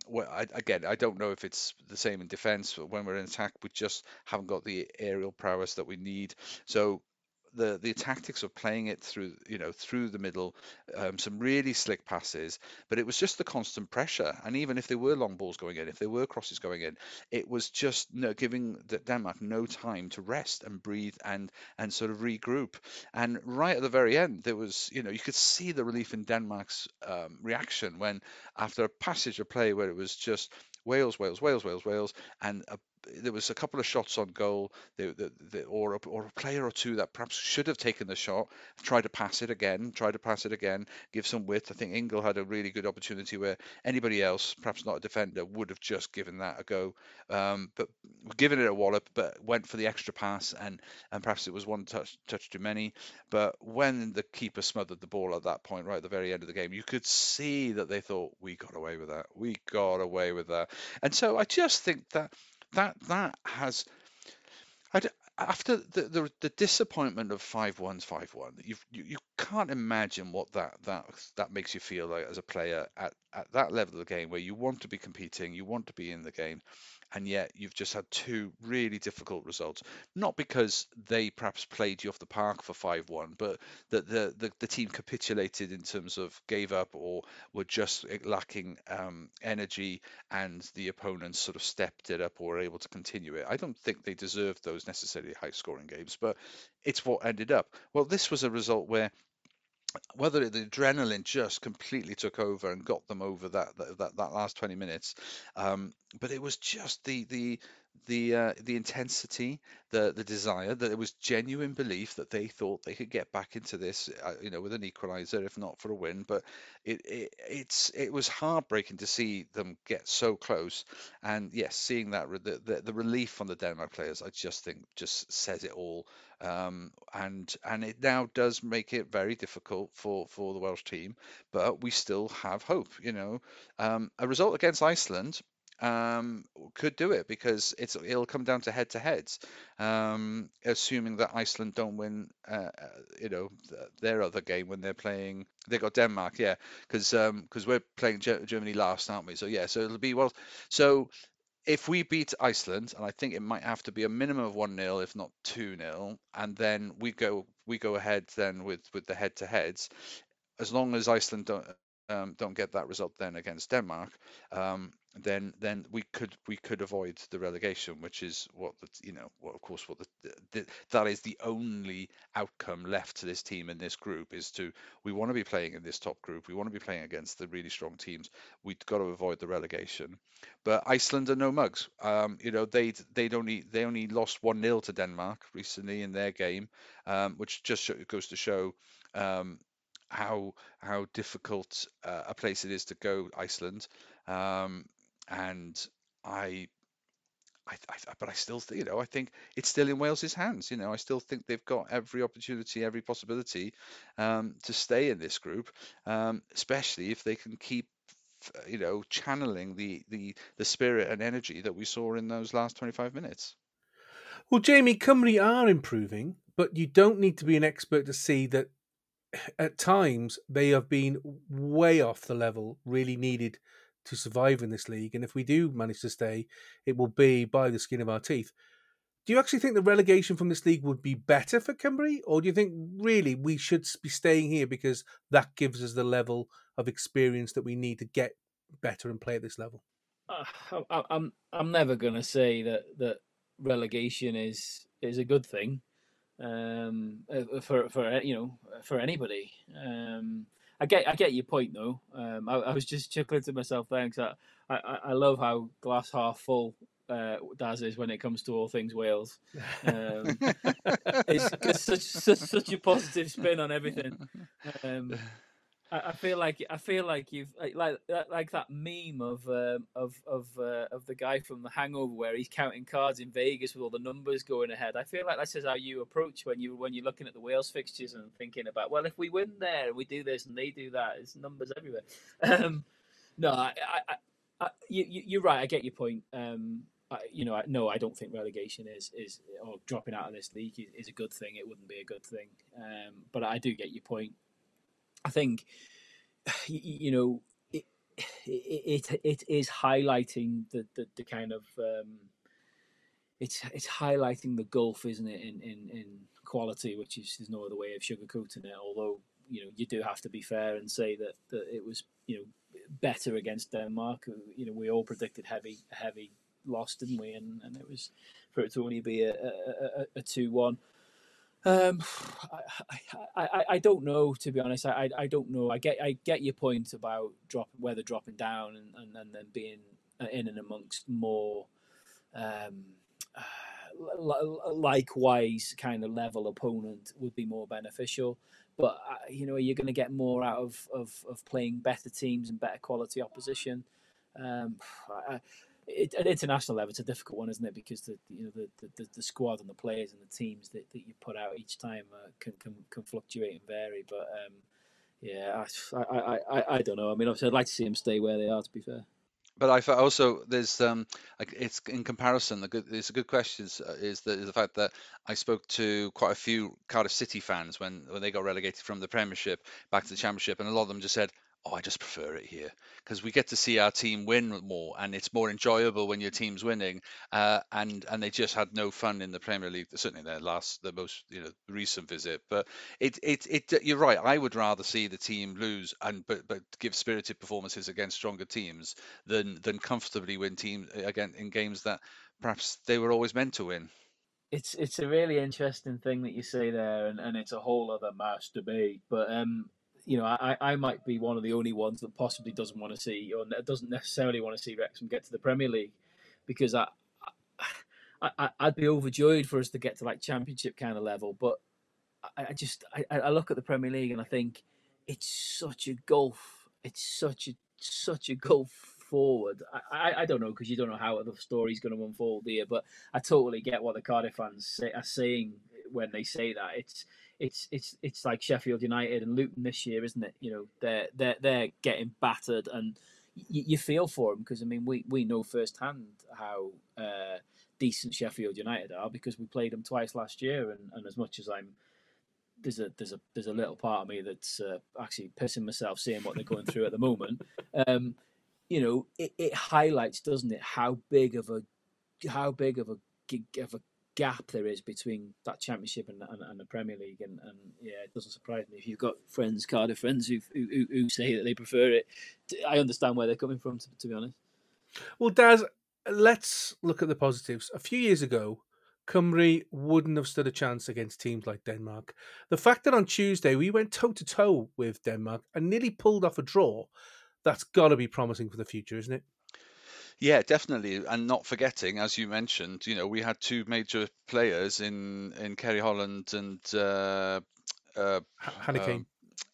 well, I, again, I don't know if it's the same in defense. But When we're in attack, we just haven't got the aerial prowess that we need. So the the tactics of playing it through you know through the middle, um, some really slick passes, but it was just the constant pressure. And even if there were long balls going in, if there were crosses going in, it was just no, giving Denmark no time to rest and breathe and and sort of regroup. And right at the very end, there was you know you could see the relief in Denmark's um, reaction when after a passage of play where it was just Wales, Wales, Wales, Wales, Wales, and a there was a couple of shots on goal, or a, or a player or two that perhaps should have taken the shot, try to pass it again, try to pass it again, give some width. I think Ingle had a really good opportunity where anybody else, perhaps not a defender, would have just given that a go, um, but given it a wallop, but went for the extra pass, and and perhaps it was one touch touch too many. But when the keeper smothered the ball at that point, right at the very end of the game, you could see that they thought we got away with that, we got away with that, and so I just think that that that has I, after the, the the disappointment of five ones five one, you you can't imagine what that that that makes you feel like as a player at at that level of the game where you want to be competing, you want to be in the game, and yet you've just had two really difficult results. Not because they perhaps played you off the park for 5 1, but that the, the, the team capitulated in terms of gave up or were just lacking um, energy and the opponents sort of stepped it up or were able to continue it. I don't think they deserved those necessarily high scoring games, but it's what ended up. Well, this was a result where whether the adrenaline just completely took over and got them over that that, that, that last 20 minutes um, but it was just the the the uh, the intensity, the the desire that it was genuine belief that they thought they could get back into this, uh, you know, with an equaliser, if not for a win. But it, it it's it was heartbreaking to see them get so close, and yes, seeing that the, the, the relief on the Denmark players, I just think just says it all. Um, and and it now does make it very difficult for for the Welsh team, but we still have hope. You know, um, a result against Iceland um, could do it because it's it'll come down to head to heads. Um, assuming that Iceland don't win, uh, uh you know, their other game when they're playing, they got Denmark, yeah, because because um, we're playing Germany last, aren't we? So yeah, so it'll be well. So if we beat Iceland, and I think it might have to be a minimum of one 0 if not two 0 and then we go we go ahead then with with the head to heads. As long as Iceland don't um, don't get that result then against Denmark, um, then then we could we could avoid the relegation, which is what the you know what of course what the, the, that is the only outcome left to this team in this group is to we want to be playing in this top group, we want to be playing against the really strong teams. We've got to avoid the relegation, but Iceland are no mugs. Um, you know they they only they only lost one 0 to Denmark recently in their game, um, which just goes to show um, how how difficult uh, a place it is to go Iceland, um, and I, I, I, but I still, you know, I think it's still in Wales's hands. You know, I still think they've got every opportunity, every possibility um, to stay in this group, um, especially if they can keep you know channeling the the the spirit and energy that we saw in those last 25 minutes well jamie cymru are improving but you don't need to be an expert to see that at times they have been way off the level really needed to survive in this league. And if we do manage to stay, it will be by the skin of our teeth. Do you actually think the relegation from this league would be better for Cymru, or do you think really we should be staying here because that gives us the level of experience that we need to get better and play at this level? Uh, I'm I'm never going to say that that relegation is is a good thing um, uh, for for you know for anybody. Um, I get I get your point though. Um, I, I, was just chuckling to myself there because I, I, I love how glass half full uh, Daz is when it comes to all things Wales. Um, [laughs] it's, it's such, such, such a positive spin on everything. [laughs] Um, I, I feel like I feel like you've like like, that meme of um, of of uh, of the guy from The Hangover where he's counting cards in Vegas with all the numbers going ahead. I feel like that's just how you approach when you when you're looking at the Wales fixtures and thinking about well if we win there we do this and they do that it's numbers everywhere. [laughs] Um, no, I, I, I, you, you're right. I get your point. Um, I, you know, I, no, I don't think relegation is is or dropping out of this league is, is a good thing. It wouldn't be a good thing. Um, but I do get your point. I think [sighs] you know [sighs] it it it, is highlighting the, the, the kind of um, it's it's highlighting the gulf, isn't it, in, in, in quality, which is there's no other way of sugarcoating it. Although you know you do have to be fair and say that, that it was you know better against Denmark. You know we all predicted heavy heavy loss, didn't we? And and it was for it to only be a a, a two one. Um, [sighs] I, I, I, don't know to be honest. I, I don't know. I get I get your point about drop whether dropping down and, and, and then being uh, in and amongst more um, uh, likewise kind of level opponent would be more beneficial. But uh, you know, you're going to get more out of, of, of playing better teams and better quality opposition. Um, [sighs] I, it, at international level, it's a difficult one, isn't it? Because the you know the, the, the squad and the players and the teams that, that you put out each time uh, can, can can fluctuate and vary. But um, yeah, I, I, I, I don't know. I mean, obviously, I'd like to see them stay where they are. To be fair. but I also there's um it's in comparison the good it's a good question is, uh, is the is the fact that I spoke to quite a few Cardiff City fans when when they got relegated from the Premiership back to the Championship and a lot of them just said oh I just prefer it here because we get to see our team win more and it's more enjoyable when your team's winning uh, and and they just had no fun in the Premier League certainly their last the most you know recent visit but it it it you're right I would rather see the team lose and but but give spirited performances against stronger teams than than comfortably win teams again in games that perhaps they were always meant to win. It's it's a really interesting thing that you say there, and, and it's a whole other mass debate. But um, you know, I, I might be one of the only ones that possibly doesn't want to see or doesn't necessarily want to see Wrexham get to the Premier League because I, I, I'd be overjoyed for us to get to like Championship kind of level, but I, I just I, I look at the Premier League and I think it's such a gulf. It's such a such a gulf forward. I, I, I don't know because you don't know how the story's going to unfold here, but I totally get what the Cardiff fans say, are saying when they say that. It's it's it's it's like Sheffield United and Luton this year, isn't it? You know, they're they're they're getting battered, and you, you feel for them because I mean we we know firsthand how. Uh, decent Sheffield United are because we played them twice last year and, and as much as I'm there's a there's a there's a little part of me that's uh, actually pissing myself seeing what they're going through at the moment. Um, you know, it, it highlights, doesn't it, how big of a how big of a of a gap there is between that championship and, and, and the Premier League, and, and yeah, it doesn't surprise me if you've got friends, Cardiff friends, who who, who say that they prefer it. I understand where they're coming from, to, to be honest. Well, Daz, let's look at the positives. A few years ago, Cymru wouldn't have stood a chance against teams like Denmark. The fact that on Tuesday we went toe to toe with Denmark and nearly pulled off a draw, that's got to be promising for the future, isn't it? Yeah, definitely, and not forgetting, as you mentioned, you know, we had two major players in in Ceri Holland and uh, uh, Hannah Cain. Um,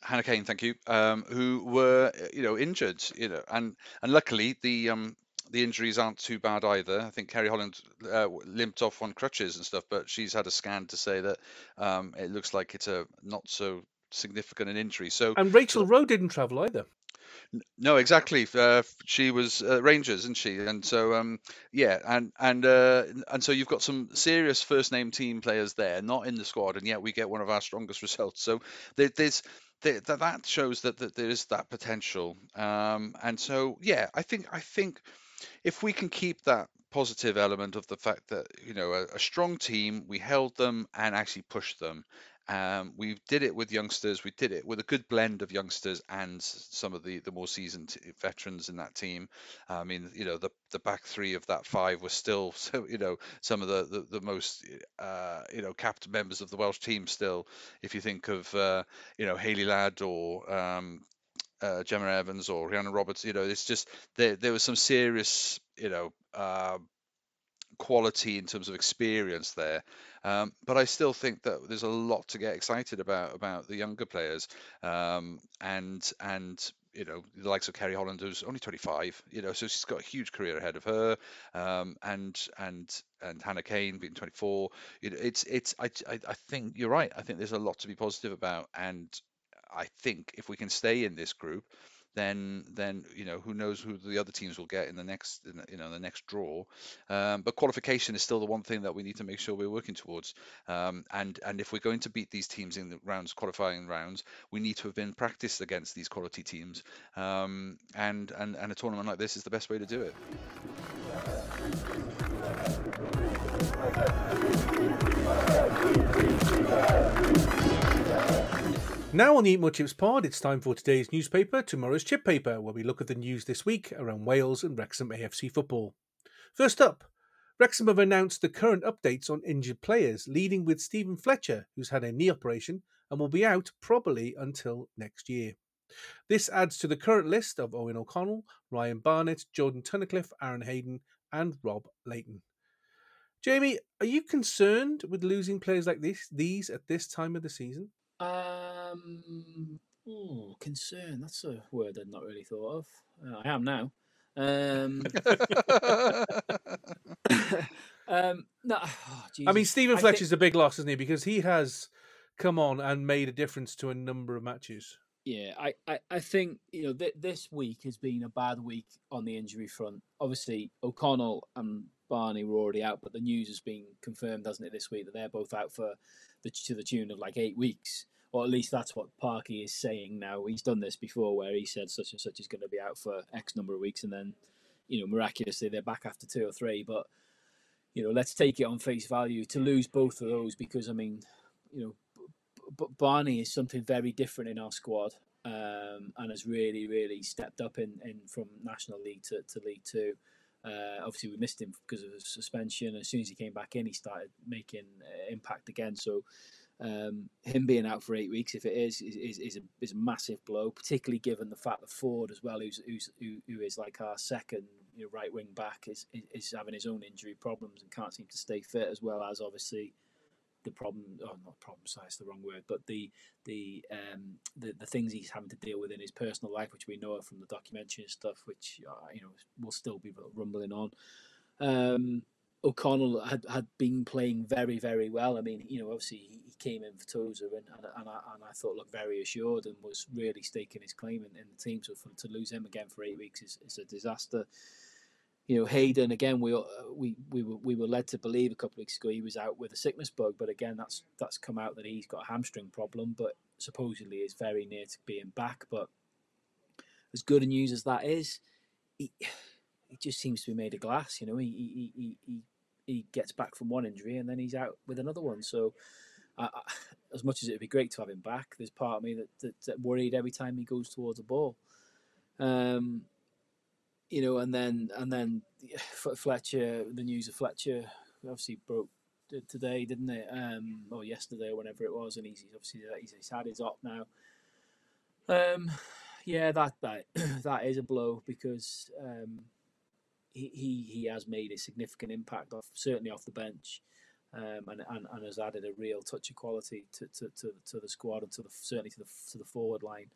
Hannah Cain, thank you, um, who were you know injured, you know, and and luckily the um, the injuries aren't too bad either. I think Ceri Holland uh, limped off on crutches and stuff, but she's had a scan to say that um, it looks like it's a not so significant an injury. So and Rachel Rowe didn't travel either. No, exactly. Uh, she was uh, Rangers, isn't she? And so, um, yeah, and and uh, and so you've got some serious first name team players there, not in the squad, and yet we get one of our strongest [laughs] results. So there, there's there, that shows that, that there is that potential. Um, and so, yeah, I think I think if we can keep that positive element of the fact that you know a, a strong team, we held them and actually pushed them. Um, we did it with youngsters. We did it with a good blend of youngsters and some of the, the more seasoned veterans in that team. I mean, you know, the, the back three of that five were still, [laughs] so, you know, some of the the, the most, uh, you know, capped members of the Welsh team still. If you think of, uh, you know, Hayley Ladd or um, uh, Gemma Evans or Rhiannon Roberts, you know, it's just there there was some serious, you know. Uh, quality in terms of experience there. Um, but I still think that there's a lot to get excited about about the younger players, um, and and you know the likes of Ceri Holland, who's only 25, you know, so she's got a huge career ahead of her, um, and and and Hannah Cain being 24. You know, it's it's I, I I think you're right. I think there's a lot to be positive about, and I think if we can stay in this group, then then you know who knows who the other teams will get in the next you know the next draw. Um, but qualification is still the one thing that we need to make sure we're working towards. Um, and and if we're going to beat these teams in the rounds qualifying rounds, we need to have been practiced against these quality teams. Um, and and and a tournament like this is the best way to do it. Now on the Eat More Chips pod, it's time for today's newspaper, tomorrow's chip paper, where we look at the news this week around Wales and Wrexham AFC football. First up, Wrexham have announced the current updates on injured players, leading with Steven Fletcher, who's had a knee operation and will be out probably until next year. This adds to the current list of Eoghan O'Connell, Ryan Barnett, Jordan Tunnicliffe, Aaron Hayden, and Rob Lainton. Jamie, are you concerned with losing players like this, these at this time of the season? Um, oh, concern. That's a word I'd not really thought of. Uh, I am now. Um, [laughs] [laughs] um, no, oh, I mean, Steven I Fletcher's think- a big loss, isn't he? Because he has come on and made a difference to a number of matches. Yeah, I, I, I think you know th- this week has been a bad week on the injury front. Obviously, O'Connell and Barney were already out, but the news has been confirmed, hasn't it, this week that they're both out for the to the tune of like eight weeks, or at least that's what Parky is saying now. He's done this before, where he said such and such is going to be out for X number of weeks, and then you know miraculously they're back after two or three. But you know, let's take it on face value to lose both of those because I mean, you know, but Barney is something very different in our squad, um, and has really, really stepped up in, in from National League to, to League Two. Uh, obviously, we missed him because of his suspension. As soon as he came back in, he started making uh, impact again. So, um, him being out for eight weeks, if it is, is, is, a, is a massive blow, particularly given the fact that Ford as well, who's, who's who, who is like our second you know, right wing back, is, is is having his own injury problems and can't seem to stay fit, as well as obviously the problem oh not problem sorry, it's the wrong word but the the um the, the things he's having to deal with in his personal life which we know from the documentary and stuff which uh, you know will still be rumbling on. Um O'Connell had, had been playing very very well. I mean you know obviously he, he came in for Tozer and, and, and, I, and I thought looked very assured and was really staking his claim in, in the team. So for, to lose him again for eight weeks is, is a disaster. You know Hayden again we uh, we we were we were led to believe a couple of weeks ago he was out with a sickness bug but again that's that's come out that he's got a hamstring problem but supposedly is very near to being back. But as good a news as that is he, [sighs] he just seems to be made of glass you know he he, he, he, he gets back from one injury and then he's out with another one so I, I, as much as it would be great to have him back there's part of me that, that, that worried every time he goes towards a ball um, you know, and then and then Fletcher, the news of Fletcher obviously broke today, didn't it? Um, or yesterday or whenever it was, and he's, obviously he's, he's had his op now. Um, yeah, that that [clears throat] that is a blow because um, he, he has made a significant impact off certainly off the bench. Um, and, and, and has added a real touch of quality to, to, to, to the squad and to the certainly to the to the forward line.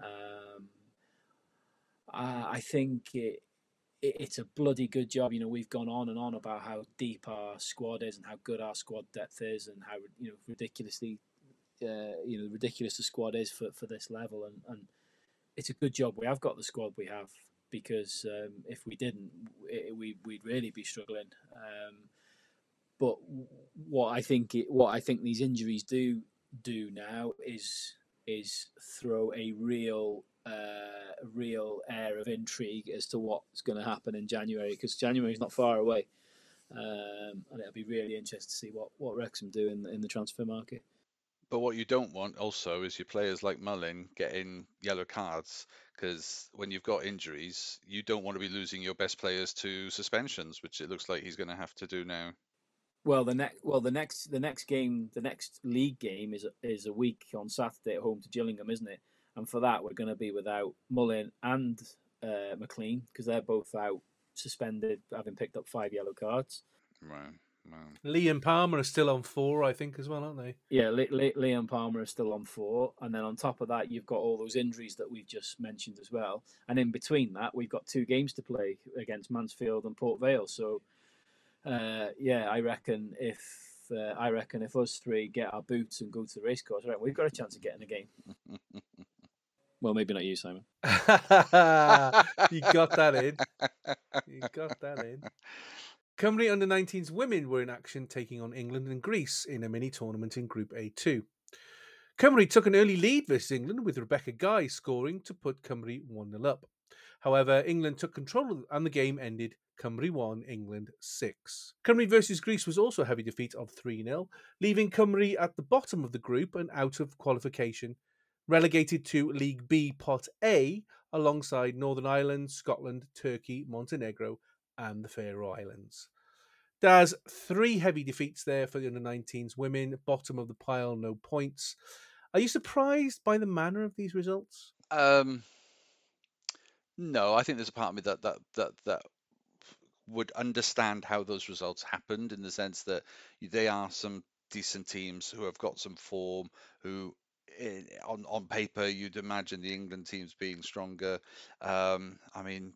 Um, uh, I think it, it, it's a bloody good job. You know, we've gone on and on about how deep our squad is and how good our squad depth is, and how you know ridiculously, uh, you know, ridiculous the squad is for, for this level. And, and it's a good job we have got the squad we have because um, if we didn't, it, we we'd really be struggling. Um, but what I think it, what I think these injuries do do now is is throw a real uh, real air of intrigue as to what's going to happen in January because January is not far away, um, and it'll be really interesting to see what what Wrexham do in in the transfer market. But what you don't want also is your players like Mullin getting yellow cards because when you've got injuries, you don't want to be losing your best players to suspensions, which it looks like he's going to have to do now. Well, the next well the next the next game the next league game is is a week on Saturday at home to Gillingham, isn't it? and for that we're going to be without Mullin and uh, McClean because they're both out suspended, having picked up five yellow cards. Right. Wow. Lee and Palmer are still on four, I think, as well, aren't they? Yeah, Lee, Lee, Lee and Palmer are still on four, and then on top of that, you've got all those injuries that we've just mentioned as well. And in between that, we've got two games to play against Mansfield and Port Vale. So, uh, yeah, I reckon if uh, I reckon if us three get our boots and go to the racecourse, right, we've got a chance of getting a game. [laughs] Well, maybe not you, Simon. [laughs] you got that in. You got that in. [laughs] Cymru under 19s women were in action taking on England and Greece in a mini tournament in Group A2. Cymru took an early lead versus England with Rebecca Guy scoring to put Cymru 1 0 up. However, England took control and the game ended Cymru 1, England 6. Cymru versus Greece was also a heavy defeat of 3 0, leaving Cymru at the bottom of the group and out of qualification relegated to League B Pot A alongside Northern Ireland, Scotland, Turkey, Montenegro, and the Faroe Islands. There's three heavy defeats there for the under 19s women, bottom of the pile, no points. Are you surprised by the manner of these results? Um, no, I think there's a part of me that that that that would understand how those results happened in the sense that they are some decent teams who have got some form, who on on paper, you'd imagine the England teams being stronger. Um, I mean,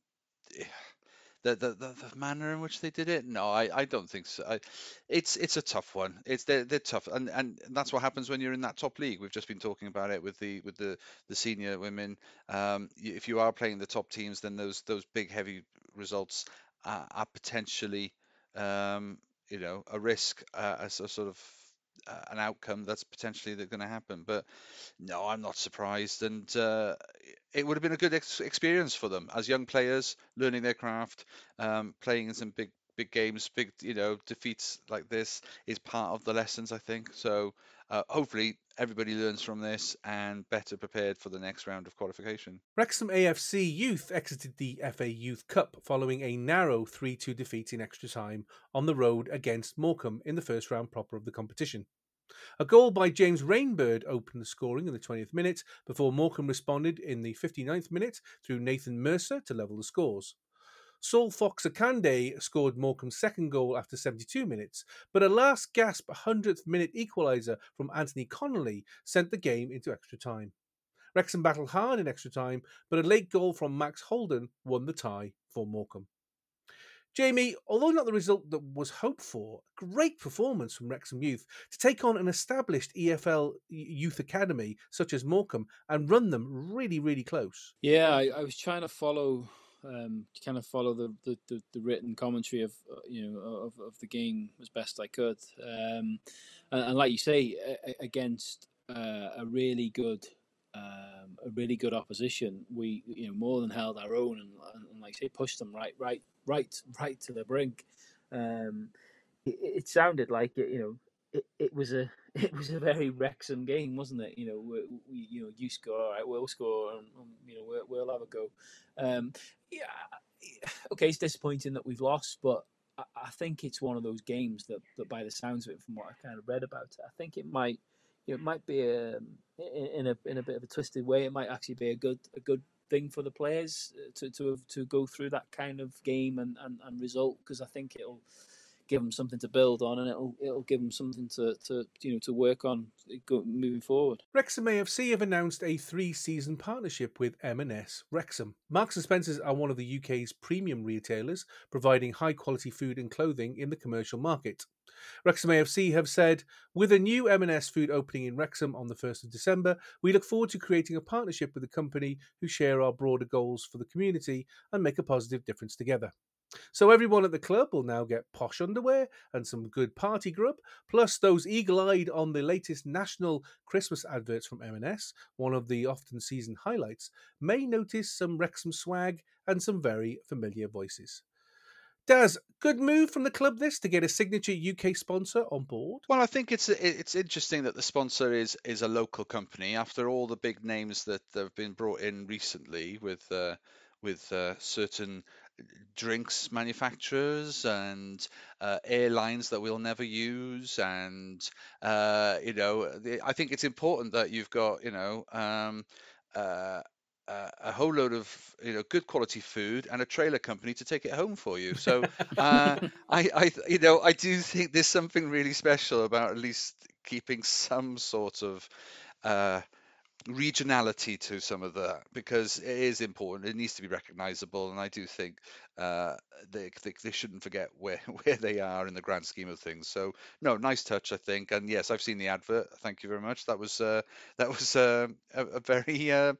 the, the the the manner in which they did it, no, I, I don't think so. I, it's it's a tough one. It's they're, they're tough, and and that's what happens when you're in that top league. We've just been talking about it with the with the the senior women. Um, if you are playing the top teams, then those those big heavy results are, are potentially um, you know a risk uh, a sort of uh, an outcome that's potentially going to happen. But no, I'm not surprised, and uh, it would have been a good ex- experience for them as young players, learning their craft, um, playing in some big big games, big you know defeats like this is part of the lessons, I think. So uh, hopefully everybody learns from this and better prepared for the next round of qualification. Wrexham AFC Youth exited the FA Youth Cup following a narrow 3 2 defeat in extra time on the road against Morecambe in the first round proper of the competition. A goal by James Rainbird opened the scoring in the 20th minute before Morecambe responded in the 59th minute through Nathan Mercer to level the scores. Saul Fox Akande scored Morecambe's second goal after 72 minutes, but a last gasp 100th minute equaliser from Anthony Connolly sent the game into extra time. Wrexham battled hard in extra time, but a late goal from Max Holden won the tie for Morecambe. Jamie, although not the result that was hoped for, great performance from Wrexham Youth to take on an established EFL youth academy such as Morecambe and run them really, really close. Yeah, I, I was trying to follow, um, to kind of follow the, the, the, the written commentary of uh, you know of, of the game as best I could, um, and, and like you say, a- against uh, a really good. Um, a really good opposition. We, you know, more than held our own, and, and, like say, pushed them right, right, right, right to the brink. Um, it, it sounded like it, you know, it, it was a [laughs] it was a very Wrexham game, wasn't it? You know, we, we you know you score, all right, we'll score, and, and you know we'll, we'll have a go. Um, yeah, okay, it's disappointing that we've lost, but I, I think it's one of those games that, that, by the sounds of it, from what I kind of read about it, I think it might you know, it might be a, in, in a in a bit of a twisted way. It might actually be a good a good thing for the players uh, to to to go through that kind of game and, and, and result because I think it'll give them something to build on and it'll it'll give them something to, to you know to work on eh, moving forward. Wrexham AFC have announced a three-season partnership with M&S Wrexham. Marks and Spencers are one of the UK's premium retailers, providing high-quality food and clothing in the commercial market. Wrexham AFC have said, with a new M&S food opening in Wrexham on the 1st of December, we look forward to creating a partnership with a company who share our broader goals for the community and make a positive difference together. So everyone at the club will now get posh underwear and some good party grub, plus those eagle-eyed on the latest national Christmas adverts from M&S, one of the often season highlights, may notice some Wrexham swag and some very familiar voices. Daz, good move from the club this to get a signature UK sponsor on board. Well, I think it's it's interesting that the sponsor is is a local company. After all the big names that have been brought in recently with uh, with uh, certain drinks manufacturers and uh, airlines that we'll never use, and uh, you know, the, I think it's important that you've got you know. Um, uh, a whole load of you know good quality food and a trailer company to take it home for you. So uh, [laughs] I, I you know I do think there's something really special about at least keeping some sort of uh, regionality to some of that because it is important. It needs to be recognisable, and I do think uh, they, they they shouldn't forget [laughs] where where they are in the grand scheme of things. So no, nice touch, I think. And yes, I've seen the advert. Thank you very much. That was uh, that was uh, a, a very uh,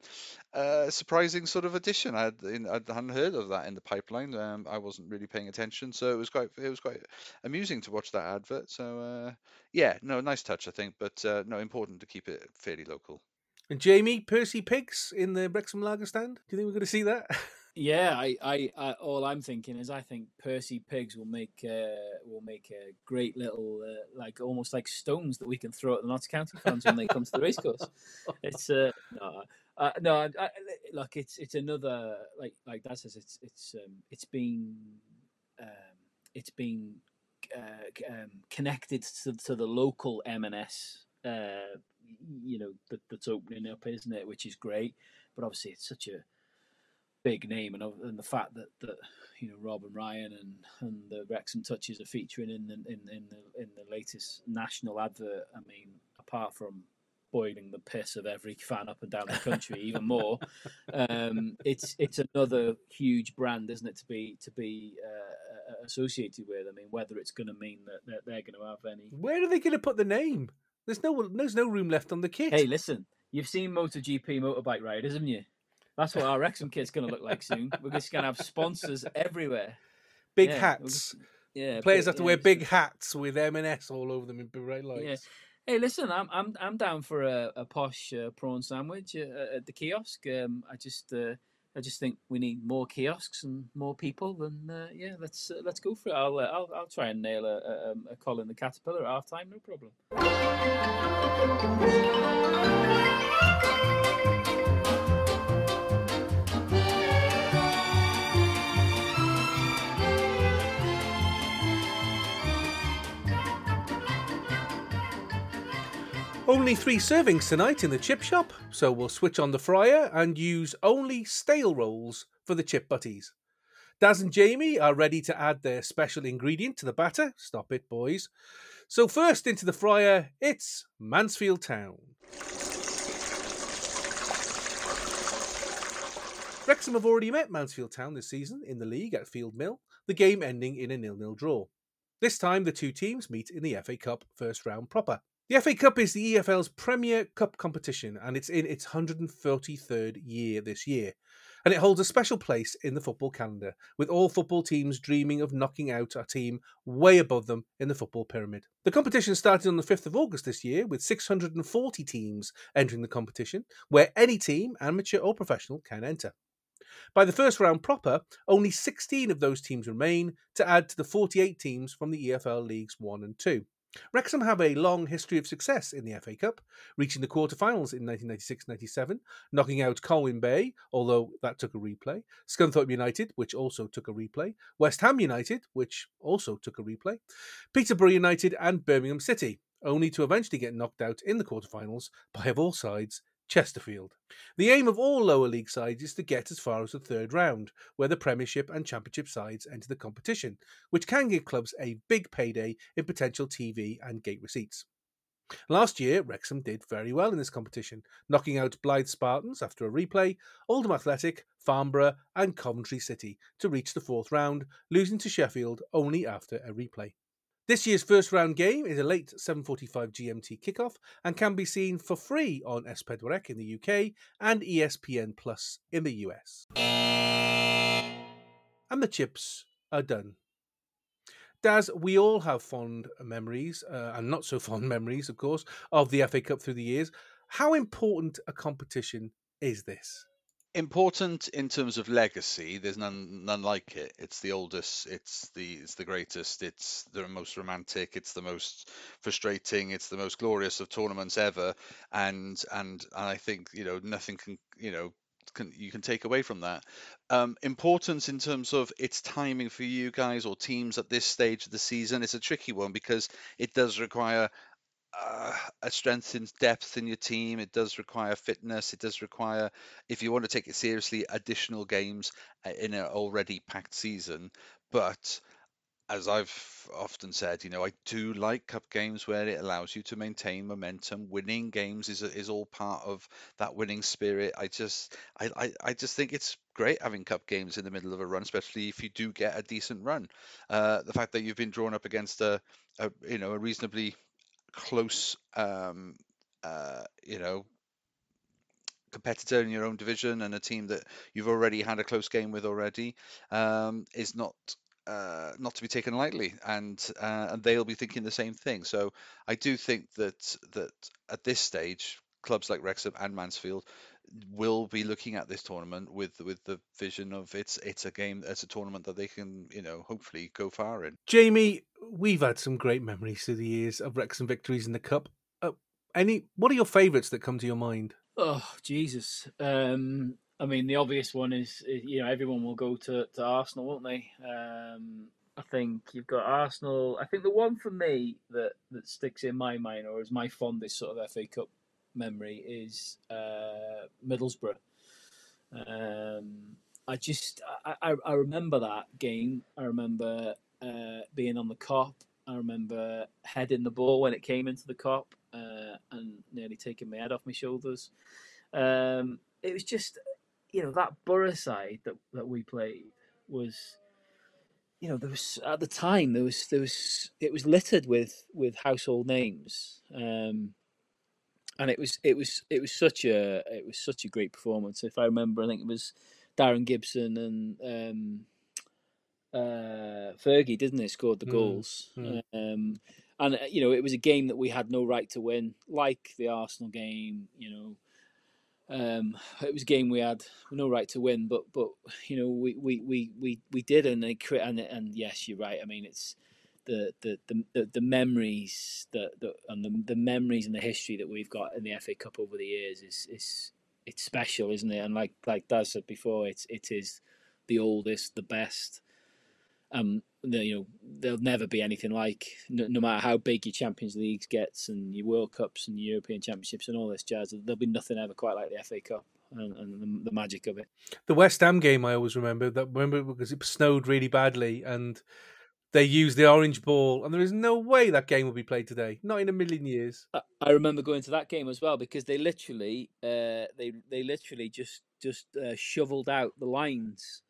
uh, surprising sort of addition. I hadn't heard of that in the pipeline. Um, I wasn't really paying attention, so it was quite it was quite amusing to watch that advert. So uh, yeah, no, nice touch, I think, but uh, no, important to keep it fairly local. And Jamie, Percy Pigs in the Wrexham Lager stand. Do you think we're going to see that? [laughs] Yeah, I, I, I, all I'm thinking is I think Percy Pigs will make uh, will make a great little uh, like almost like stones that we can throw at the Notts County fans when they come to the racecourse. [laughs] It's uh, no, uh, no, I, I, look, it's it's another like like that says it's it's um, it's been um, it's been uh, um, connected to, to the local M&S. Uh, you know that, that's opening up, isn't it? Which is great, but obviously it's such a big name, and, and the fact that, that you know Rob and Ryan and, and the Wrexham touches are featuring in the in, in the in the latest national advert. I mean, apart from boiling the piss of every fan up and down the country [laughs] even more. Um, it's it's another huge brand, isn't it, to be to be uh, associated with? I mean, whether it's going to mean that they're, they're going to have any. Where are they going to put the name? There's no there's no room left on the kit. Hey, listen, you've seen MotoGP motorbike riders, haven't you? That's what our Wrexham kit's going to look like soon. We're just going to have sponsors everywhere. big yeah, hats. just- Yeah, Players have to yeah, wear big hats with M&S all over them in bright lights. Yeah. Hey, listen, I'm I'm I'm down for a, a posh uh, prawn sandwich uh, at the kiosk. Um, I just uh, I just think we need more kiosks and more people, and uh, yeah, let's uh, let's go for it. I'll uh, I'll I'll try and nail a a, um, a Colin the Caterpillar at half time, no problem. Only three servings tonight in the chip shop, so we'll switch on the fryer and use only stale rolls for the chip butties. Daz and Jamie are ready to add their special ingredient to the batter. Stop it, boys. So, first into the fryer, it's Mansfield Town. Wrexham have already met Mansfield Town this season in the league at Field Mill, the game ending in a nil-nil draw. This time, the two teams meet in the FA Cup first round proper. The FA Cup is the EFL's premier cup competition and it's in its 133rd year this year. And it holds a special place in the football calendar, with all football teams dreaming of knocking out a team way above them in the football pyramid. The competition started on the 5th of August this year, with 640 teams entering the competition, where any team, amateur or professional, can enter. By the first round proper, only 16 of those teams remain to add to the 48 teams from the EFL Leagues 1 and 2. Wrexham have a long history of success in the FA Cup, reaching the quarter-finals in 1996-97, knocking out Colwyn Bay, although that took a replay, Scunthorpe United, which also took a replay, West Ham United, which also took a replay, Peterborough United and Birmingham City, only to eventually get knocked out in the quarter-finals by, of all sides, Chesterfield. The aim of all lower league sides is to get as far as the third round, where the Premiership and Championship sides enter the competition, which can give clubs a big payday in potential TV and gate receipts. Last year, Wrexham did very well in this competition, knocking out Blyth Spartans after a replay, Oldham Athletic, Farnborough, and Coventry City to reach the fourth round, losing to Sheffield only after a replay. This year's first round game is a late 7:45 GMT kickoff and can be seen for free on S4C in the UK and ESPN Plus in the US. And the chips are done. Daz, we all have fond memories, uh, and not so [laughs] fond memories, of course, of the FA Cup through the years. How important a competition is this? Important in terms of legacy there's none none like it. It's the oldest it's the it's the greatest it's the most romantic it's the most frustrating it's the most glorious of tournaments ever. And and, and i think you know nothing can you know can you can take away from that. Um, importance in terms of its timing for you guys or teams at this stage of the season it's a tricky one because it does require uh, a strength and depth in your team. It does require fitness. It does require, if you want to take it seriously, additional games uh, in an already packed season. But as I've often said, you know, I do like cup games where it allows you to maintain momentum. Winning games is is all part of that winning spirit. I just, I, I, I just think it's great having cup games in the middle of a run, especially if you do get a decent run. Uh, the fact that you've been drawn up against a, a you know, a reasonably close um uh you know competitor in your own division and a team that you've already had a close game with already um is not uh, not to be taken lightly, and uh, and they'll be thinking the same thing. So I do think that that at this stage, clubs like Wrexham and Mansfield will be looking at this tournament with with the vision of it's it's a game, it's a tournament that they can you know hopefully go far in. Jamie, we've had some great memories through the years of Wrexham victories in the Cup. Uh, any? What are your favourites that come to your mind? Oh Jesus! Um, I mean, the obvious one is, is you know everyone will go to, to Arsenal, won't they? Um, I think you've got Arsenal. I think the one for me that, that sticks in my mind, or is my fondest sort of FA Cup memory, is uh, Middlesbrough. Um, I just I, I, I remember that game. I remember uh, being on the Kop. I remember heading the ball when it came into the Kop, uh, and nearly taking my head off my shoulders. Um, it was just, you know, that Borough side that, that we played was, you know, there was at the time there was there was it was littered with with household names, um, and it was it was it was such a it was such a great performance. If I remember, I think it was Darren Gibson and um, uh, Fergie, didn't they, scored the Mm, goals. mm. Um, and uh, you know, it was a game that we had no right to win, like the Arsenal game. You know, um, it was a game we had no right to win, but but you know, we we we we, we did, and they cre- and and yes, you're right. I mean, it's the the the, the, the memories that, that and the, the memories and the history that we've got in the FA Cup over the years is is it's special, isn't it? And like like Daz said before, it's it is the oldest, the best. Um, the, you know, there'll never be anything like. No, no matter how big your Champions Leagues gets and your World Cups and European Championships and all this jazz, there'll be nothing ever quite like the FA Cup and, and the, the magic of it. The West Ham game I always remember that remember because it snowed really badly and they use the orange ball and there is no way that game will be played today. Not in a million years. I- remember going to that game as well because they literally, uh, they they literally just just uh, shoveled out the lines,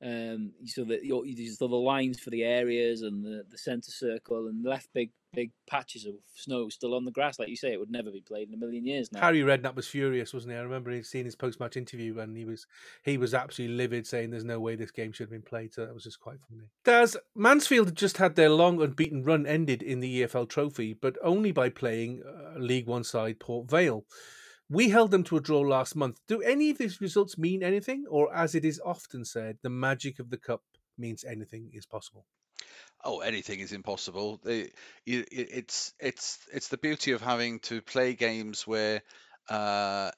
um, so that you so the lines for the areas and the, the centre circle and left big big patches of snow still on the grass. Like you say, it would never be played in a million years now. Harry Redknapp was furious, wasn't he? I remember he'd seen his post-match interview, and he was he was absolutely livid, saying there's no way this game should have been played. So that was just quite funny. Daz Mansfield just had their long unbeaten run ended in the EFL Trophy, but only by playing uh, League One side Port Vale. We held them to a draw last month. Do any of these results mean anything, or as it is often said, the magic of the cup means anything is possible? Oh, anything is impossible. It's it's it's the beauty of having to play games where uh,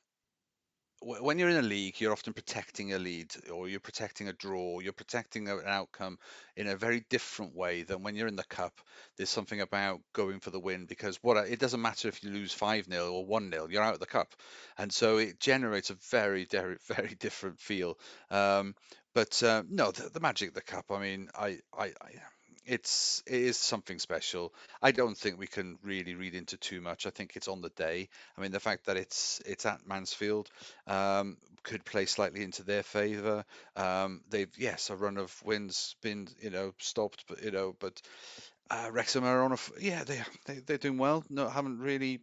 wh- when you're in a league, you're often protecting a lead or you're protecting a draw, you're protecting an outcome in a very different way than when you're in the cup. There's something about going for the win because what it doesn't matter if you lose 5 0 or 1 0, you're out of the cup. And so it generates a very, very, [laughs] very different feel. Um, but uh, no, the, the magic of the cup, I mean, I, I, I it's it is something special. I don't think we can really read into too much. I think it's on the day. I mean, the fact that it's it's at Mansfield um, could play slightly into their favour. Um, they've yes, a run of wins been you know stopped, but you know, but uh, Wrexham are on a yeah they they they're doing well. No, haven't really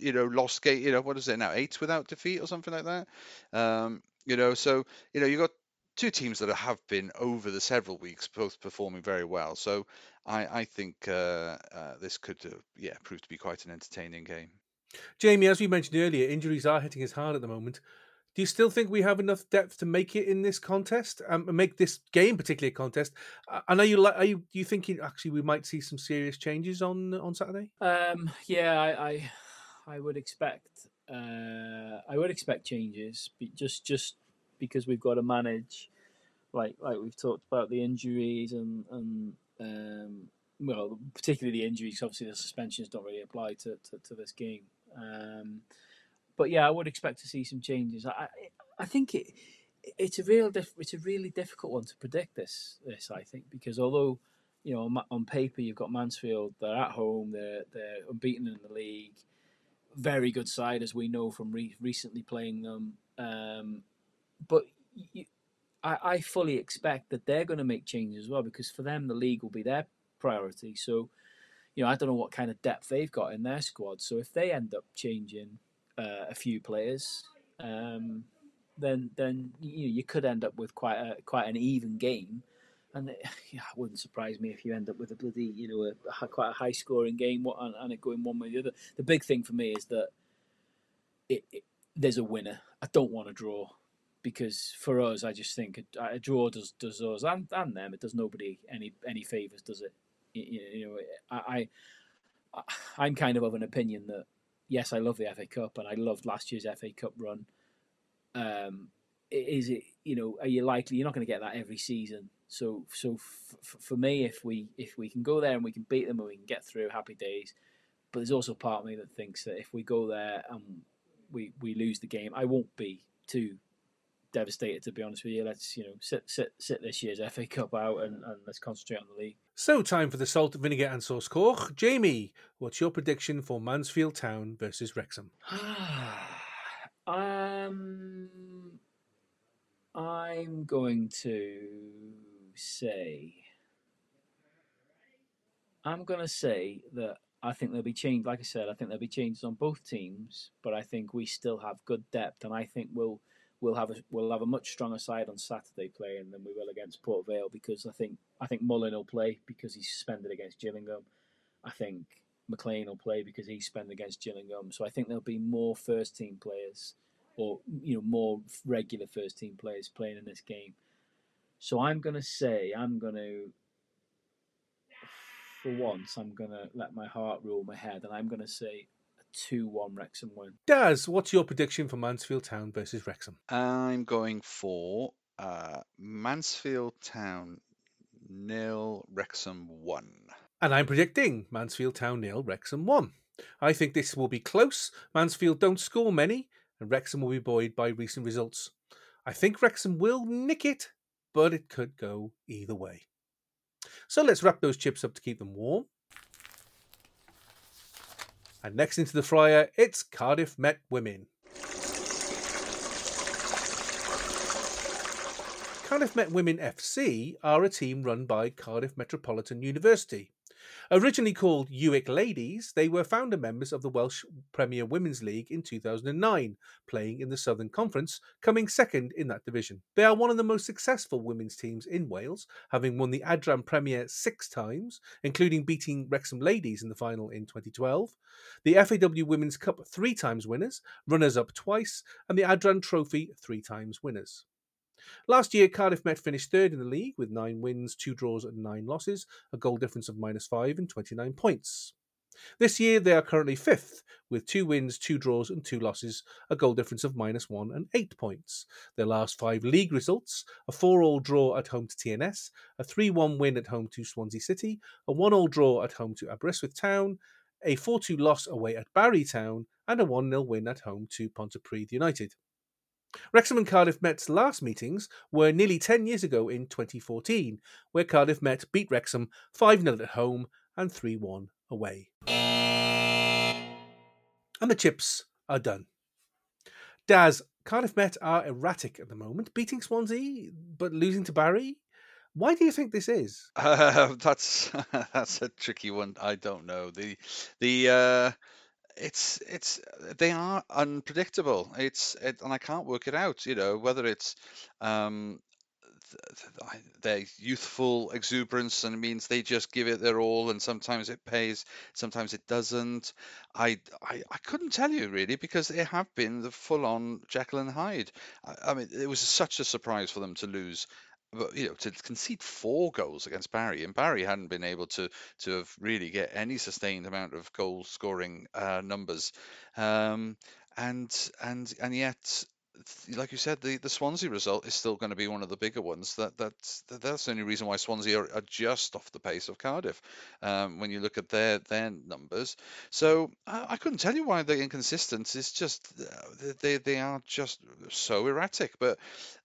you know lost gate. You know what is it now? Eight without defeat or something like that. Um, you know, so you know you got two teams that have been over the several weeks, both performing very well. So I, I think uh, uh, this could, uh, yeah, prove to be quite an entertaining game. Jamie, as we mentioned earlier, injuries are hitting us hard at the moment. Do you still think we have enough depth to make it in this contest um, and make this game particularly a contest? Uh, And are you like, are you, do you think actually we might see some serious changes on on Saturday? Um, yeah, I, I, I would expect, uh, I would expect changes, but just just because we've got to manage, like like we've talked about the injuries and and um, well, particularly the injuries. Obviously, the suspensions don't really apply to to, to this game. Um, but yeah, I would expect to see some changes. I I, think it. It's a real, diff- it's a really difficult one to predict. This, this I think, because although you know, on, on paper you've got Mansfield. They're at home. They're they're unbeaten in the league. Very good side, as we know from re- recently playing them. Um, but you, I, I fully expect that they're going to make changes as well because for them the league will be their priority. So, you know, I don't know what kind of depth they've got in their squad. So if they end up changing uh, a few players, um, then then you you could end up with quite a quite an even game. And it, [sighs] yeah, it wouldn't surprise me if you end up with a bloody, you know, a, a quite a high scoring game and, and it going one way or the other. The big thing for me is that it, it, there's a winner. I don't want to draw because for us, I just think a, a draw does does us and, and them. It does nobody any any favors, does it? You, you know, I, I I'm kind of of an opinion that yes, I love the FA Cup and I loved last year's FA Cup run. Um, is it you know are you likely you're not going to get that every season? So so f- for me, if we if we can go there and we can beat them and we can get through, happy days. But there's also part of me that thinks that if we go there and we we lose the game, I won't be too devastated to be honest with you. Let's you know sit sit sit this year's FA Cup out and, and let's concentrate on the league. So, time for the salt, vinegar, and sauce Koch. Jamie, what's your prediction for Mansfield Town versus Wrexham? [sighs] um, I'm going to say. I'm going to say that I think there'll be change. Like I said, I think there'll be changes on both teams, but I think we still have good depth, and I think we'll we'll have a we'll have a much stronger side on Saturday playing than we will against Port Vale because I think I think Mullin will play because he's suspended against Gillingham. I think McClean will play because he's suspended against Gillingham. So I think there'll be more first team players or you know more regular first team players playing in this game. So I'm to say I'm to for once I'm to let my heart rule my head and I'm to say a 2-1 Wrexham win. Daz, what's your prediction for Mansfield Town versus Wrexham? I'm going for uh, Mansfield Town nil, Wrexham one. And I'm predicting Mansfield Town nil, Wrexham 1. I think this will be close. Mansfield don't score many, and Wrexham will be buoyed by recent results. I think Wrexham will nick it, but it could go either way. So let's wrap those chips up to keep them warm. And next into the fryer, it's Cardiff Met Women. Cardiff Met Women FC are a team run by Cardiff Metropolitan University. Originally called UWIC Ladies, they were founder members of the Welsh Premier Women's League in 2009, playing in the Southern Conference, coming second in that division. They are one of the most successful women's teams in Wales, having won the Adran Premier six times, including beating Wrexham Ladies in the final in 2012, the FAW Women's Cup three times winners, runners up twice, and the Adran Trophy three times winners. Last year, Cardiff Met finished third in the league with nine wins, two draws, and nine losses, a goal difference of minus five and 29 points. This year, they are currently fifth with two wins, two draws, and two losses, a goal difference of minus one and eight points. Their last five league results a 4 all draw at home to TNS, a 3 1 win at home to Swansea City, a 1 all draw at home to Aberystwyth Town, a 4 2 loss away at Barry Town, and a 1 0 win at home to Pontypridd United. Wrexham and Cardiff Met's last meetings were nearly 10 years ago in 2014, where Cardiff Met beat Wrexham 5 0 at home and 3 1 away. And the chips are done. Daz, Cardiff Met are erratic at the moment, beating Swansea but losing to Barry. Why do you think this is? Uh, [laughs] that's [laughs] that's a tricky one. I don't know. The the uh, it's it's they are unpredictable. It's it, and I can't work it out. You know whether it's um, th- th- their youthful exuberance and it means they just give it their all, and sometimes it pays, sometimes it doesn't. I I, I couldn't tell you really because they have been the full-on Jekyll and Hyde. I, I mean, it was such a surprise for them to lose you know to concede four goals against Barry, and Barry hadn't been able to to have really get any sustained amount of goal scoring uh, numbers, um, and and and yet. Like you said, the, the Swansea result is still going to be one of the bigger ones. That that's that- that's the only reason why Swansea are, are just off the pace of Cardiff um, when you look at their their numbers. So I, I couldn't tell you why they're inconsistent. It's just uh, they they are just so erratic. But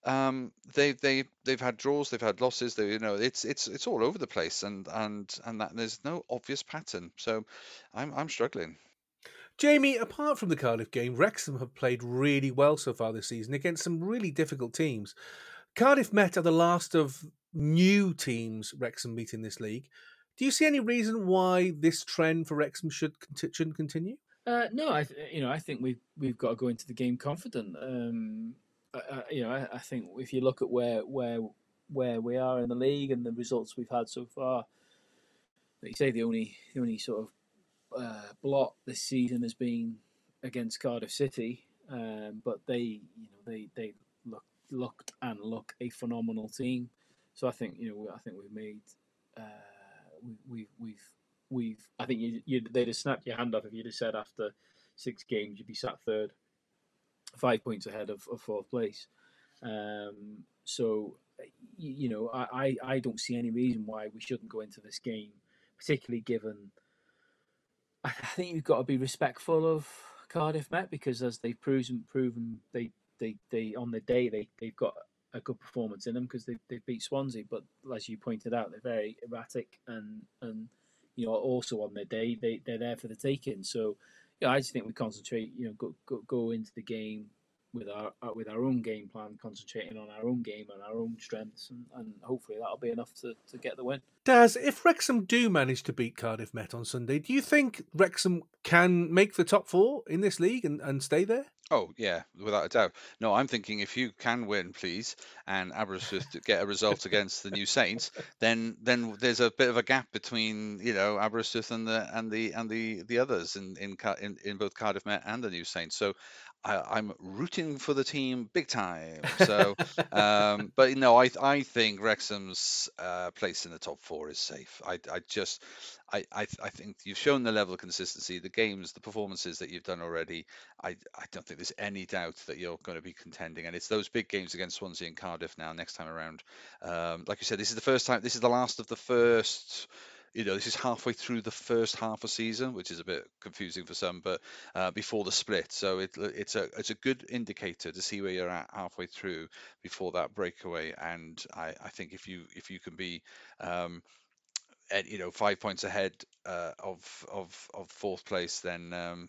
um, they they they've had draws, they've had losses. They you know it's it's it's all over the place, and and and that there's no obvious pattern. So I'm I'm struggling. Jamie, apart from the Cardiff game, Wrexham have played really well so far this season against some really difficult teams. Cardiff Met are the last of new teams Wrexham meet in this league. Do you see any reason why this trend for Wrexham should shouldn't continue? Uh, no, I you know I think we've we've got to go into the game confident. Um, I, I, you know, I, I think if you look at where where where we are in the league and the results we've had so far, like you say, the only the only sort of uh, blot this season has been against Cardiff City, um, but they you know they they look looked and look a phenomenal team. So I think you know I think we've made uh, we, we've we've we've I think you you they'd have snapped your hand off if you'd have said after six games you'd be sat third, five points ahead of, of fourth place. Um, so you, know I, I I don't see any reason why we shouldn't go into this game, particularly given. I [laughs] think you've got to be respectful of Cardiff Met because as they've proven proven they they, they on the day they they've got a good performance in them because they they beat Swansea. But as you pointed out, they're very erratic and and you know also on their day they they're there for the taking. So yeah, I just think we concentrate. You know, go go, go into the game with our uh, with our own game plan, concentrating on our own game and our own strengths, and, and hopefully that'll be enough to, to get the win. Daz, if Wrexham do manage to beat Cardiff Met on Sunday, do you think Wrexham can make the top four in this league and, and stay there? Oh yeah, without a doubt. No, I'm thinking if you can win, please, and Aberystwyth [laughs] get a result against the New Saints, then then there's a bit of a gap between you know Aberystwyth and the and the and the the others in in in, in both Cardiff Met and the New Saints. So I, I'm rooting for the team big time. So, [laughs] um, but no, I I think Wrexham's uh, place in the top four is safe. I I just I, I I think you've shown the level of consistency, the games, the performances that you've done already. I I don't think there's any doubt that you're going to be contending, and it's those big games against Swansea and Cardiff now next time around. Um, like you said, this is the first time. This is the last of the first. You know, this is halfway through the first half of season, which is a bit confusing for some, but uh, before the split, so it, it's a it's a good indicator to see where you're at halfway through before that breakaway. And I, I think if you if you can be um, at, you know five points ahead uh, of of of fourth place, then um,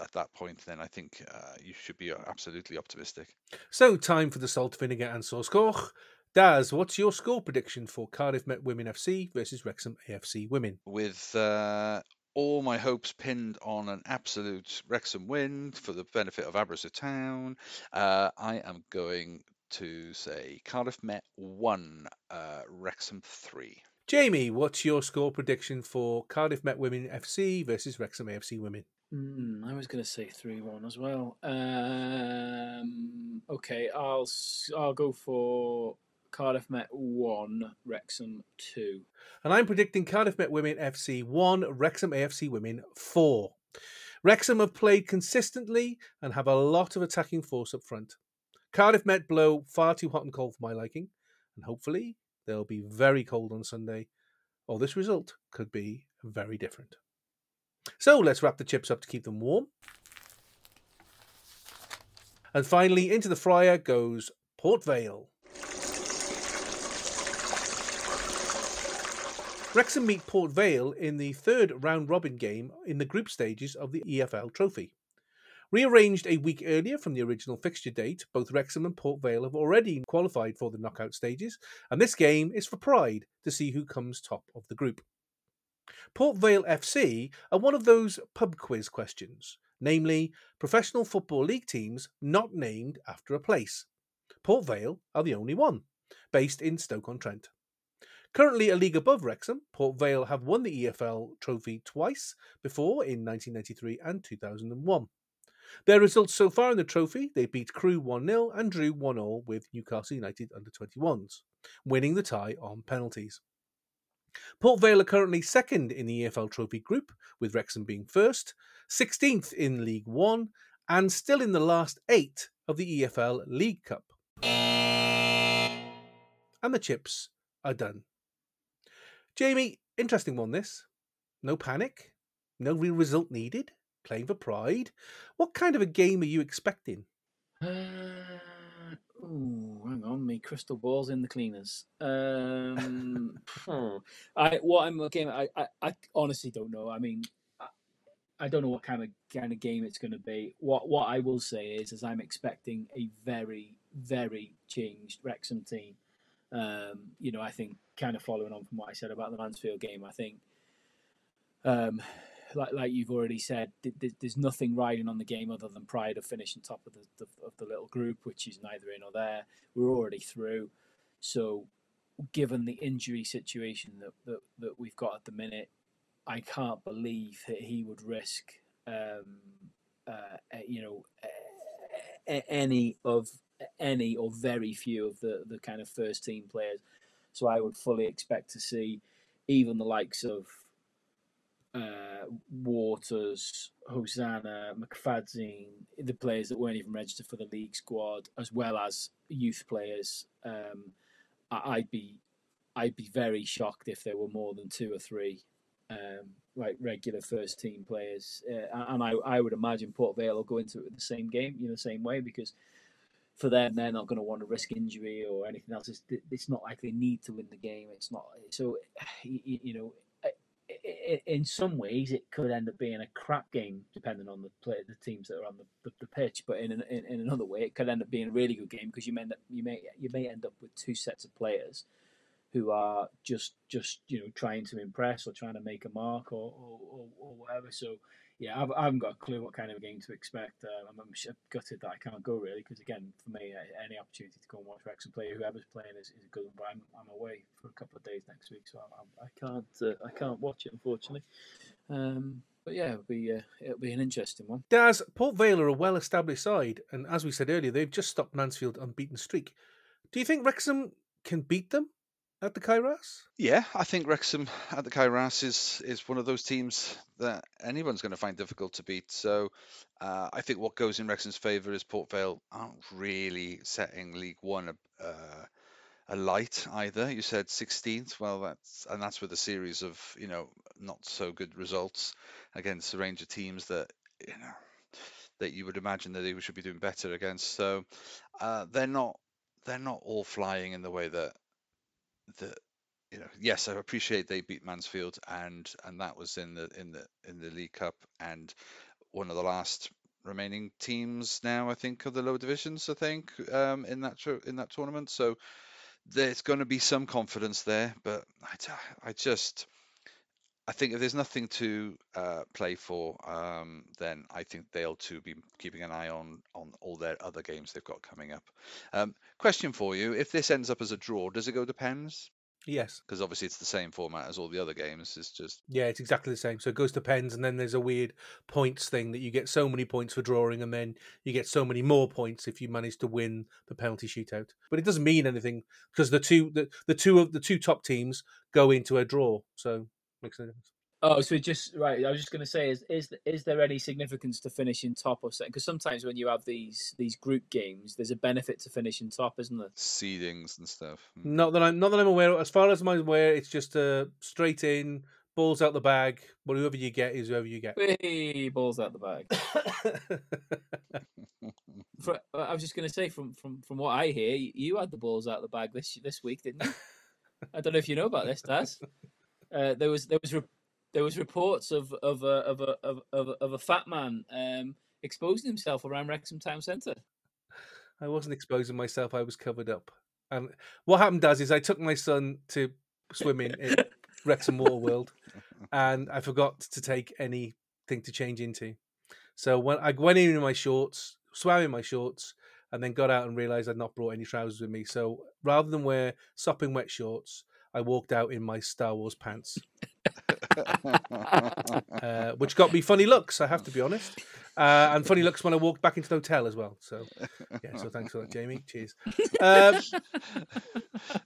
at that point, then I think uh, you should be absolutely optimistic. So, time for the salt, vinegar, and sauce koch. Daz, what's your score prediction for Cardiff Met Women FC versus Wrexham AFC Women? With uh, all my hopes pinned on an absolute Wrexham win for the benefit of Aberystwyth Town, uh, I am going to say Cardiff Met one, uh, Wrexham three. Jamie, what's your score prediction for Cardiff Met Women FC versus Wrexham AFC Women? Mm, I was going to say three one as well. Um, okay, I'll s- I'll go for Cardiff Met one, Wrexham two. And I'm predicting Cardiff Met Women FC 1, Wrexham AFC Women 4. Wrexham have played consistently and have a lot of attacking force up front. Cardiff Met blow far too hot and cold for my liking, and hopefully they'll be very cold on Sunday, or this result could be very different. So let's wrap the chips up to keep them warm. And finally, into the fryer goes Port Vale. Wrexham meet Port Vale in the third round robin game in the group stages of the EFL Trophy. Rearranged a week earlier from the original fixture date, both Wrexham and Port Vale have already qualified for the knockout stages, and this game is for pride to see who comes top of the group. Port Vale FC are one of those pub quiz questions, namely professional football league teams not named after a place. Port Vale are the only one, based in Stoke-on-Trent. Currently a league above Wrexham, Port Vale have won the EFL trophy twice before in 1993 and 2001. Their results so far in the trophy, they beat Crewe 1 0 and drew 1 0 with Newcastle United under 21s, winning the tie on penalties. Port Vale are currently second in the EFL Trophy group, with Wrexham being first, 16th in League One, and still in the last eight of the EFL League Cup. And the chips are done. Jamie, interesting one this. No panic, no real result needed, playing for pride. What kind of a game are you expecting? Uh, ooh, hang on, me crystal balls in the cleaners. Um, hmm. I what I'm looking. I, I I honestly don't know. I mean, I, don't know what kind of kind of game it's going to be. What what I will say is, is I'm expecting a very very changed Wrexham team. Um, you know, I think kind of following on from what I said about the Mansfield game, I think, um, like like you've already said, th- th- there's nothing riding on the game other than pride of finishing top of the, the of the little group, which is neither in or there. We're already through, so given the injury situation that that, that we've got at the minute, I can't believe that he would risk, um, uh, you know, any of any or very few of the the kind of first team players. So I would fully expect to see even the likes of uh, Waters, Hosannah, McFadzean, the players that weren't even registered for the league squad, as well as youth players. Um, I'd be I'd be very shocked if there were more than two or three um, like regular first team players, uh, and I, I would imagine Port Vale will go into it with the same game, you know, the same way because for them, they're not going to want to risk injury or anything else. It's, it's not like they need to win the game. It's not so [sighs] you, know. In some ways, it could end up being a crap game, depending on the play, the teams that are on the, the, the pitch. But in, in in another way, it could end up being a really good game because you may end up, you may you may end up with two sets of players who are just just you know trying to impress or trying to make a mark or or, or, or whatever. So yeah, I've, I haven't got a clue what kind of a game to expect. Uh, I'm, I'm gutted that I can't go really because again, for me, any opportunity to go and watch Wrexham play, whoever's playing is, is a good one. But I'm, I'm away for a couple of days next week, so I, I can't uh, I can't watch it unfortunately. Um, but yeah, it'll be uh, it'll be an interesting one. Daz, Port Vale are a well-established side, and as we said earlier, they've just stopped Mansfield unbeaten streak. Do you think Wrexham can beat them? At the Cae Ras? Yeah, I think Wrexham at the Cae Ras is is one of those teams that anyone's going to find difficult to beat. So uh, I think what goes in Wrexham's favour is Port Vale aren't really setting League One a, uh, a light either. You said 16th, well that's and that's with a series of you know not so good results against a range of teams that you know that you would imagine that they should be doing better against. So uh, they're not they're not all flying in the way that that you know, yes, I appreciate they beat Mansfield, and and that was in the in the in the League Cup, and one of the last remaining teams now, I think, of the lower divisions. I think um, in that in that tournament. So there's going to be some confidence there, but I, I just I think if there's nothing to uh, play for, um, then I think they'll too be keeping an eye on on all their other games they've got coming up. Um, question for you: If this ends up as a draw, does it go to pens? Yes, because obviously it's the same format as all the other games. It's just yeah, it's exactly the same. So it goes to pens, and then there's a weird points thing that you get so many points for drawing, and then you get so many more points if you manage to win the penalty shootout. But it doesn't mean anything because the two the, the two of the two top teams go into a draw. So makes no difference. Oh, so just right. I was just going to say, is is is there any significance to finishing top or second? Because sometimes when you have these these group games, there's a benefit to finishing top, isn't there? Seedings and stuff. Hmm. Not that I'm not that I'm aware. Of. As far as I'm aware, it's just uh, straight in, balls out the bag. Whatever you get is whoever you get. Hey, balls out the bag. [laughs] [laughs] For, I was just going to say, from from from what I hear, you had the balls out the bag this this week, didn't you? [laughs] I don't know if you know about this, Daz. Uh, there was there was there was reports of of a of a of, of, of a fat man um, exposing himself around Wrexham Town Centre. I wasn't exposing myself; I was covered up. And what happened, does is I took my son to swimming in Wrexham Water World, and I forgot to take anything to change into. So when I went in in my shorts, swam in my shorts, and then got out and realised I'd not brought any trousers with me. So rather than wear sopping wet shorts, I walked out in my Star Wars pants. [laughs] uh, which got me funny looks. I have to be honest, uh, and funny [laughs] looks when I walked back into the hotel as well. So, yeah. So thanks for that, Jamie. Cheers. [laughs] Um,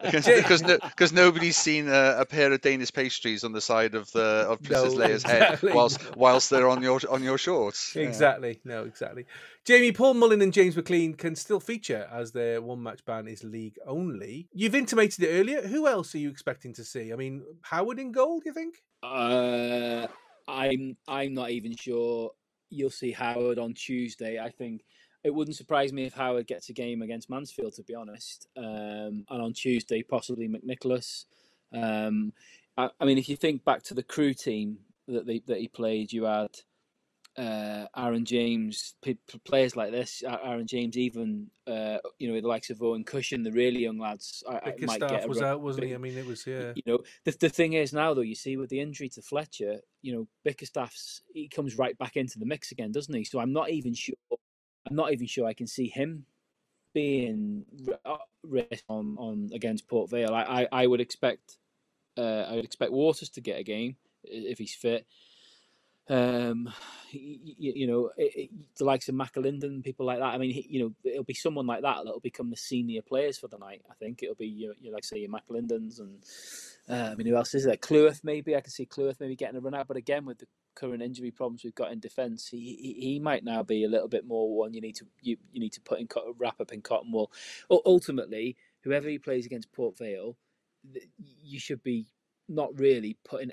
because because no, nobody's seen a, a, pair of Danish pastries on the side of the of Princess no, Leia's exactly. head whilst whilst they're on your on your shorts. [laughs] Exactly. Yeah. No, exactly. Jamie, Paul Mullin and James McClean can still feature as their one match ban is league only. You've intimated it earlier. Who else are you expecting to see? I mean, Howard in goal, do you think? Uh, I'm I'm not even sure. You'll see Howard on Tuesday. I think it wouldn't surprise me if Howard gets a game against Mansfield, to be honest. Um, and on Tuesday, possibly McNicholas. Um, I, I, mean, if you think back to the Crewe team that they, that he played, you had uh, Aaron James, p- players like this, Aaron James, even uh, you know the likes of Owen Cushion, the really young lads. I, I might get was out, wasn't he? I mean, it was yeah. You know, the the thing is now though, you see with the injury to Fletcher, you know, Bickerstaff's he comes right back into the mix again, doesn't he? So I'm not even sure. I'm not even sure I can see him being uh, on on against Port Vale. I I, I would expect uh, I would expect Waters to get a game if he's fit um, you, you know, it, the likes of McAlinden, people like that. I mean, you know, it'll be someone like that that'll become the senior players for the night. I think it'll be you, you like say your McAlindens and uh, I mean, who else is there? Cleworth maybe. I can see Cleworth maybe getting a run out, but again, with the current injury problems we've got in defence, he, he, he might now be a little bit more one you need to you you need to put in wrap up in cotton wool. Ultimately, whoever he plays against Port Vale, you should be not really putting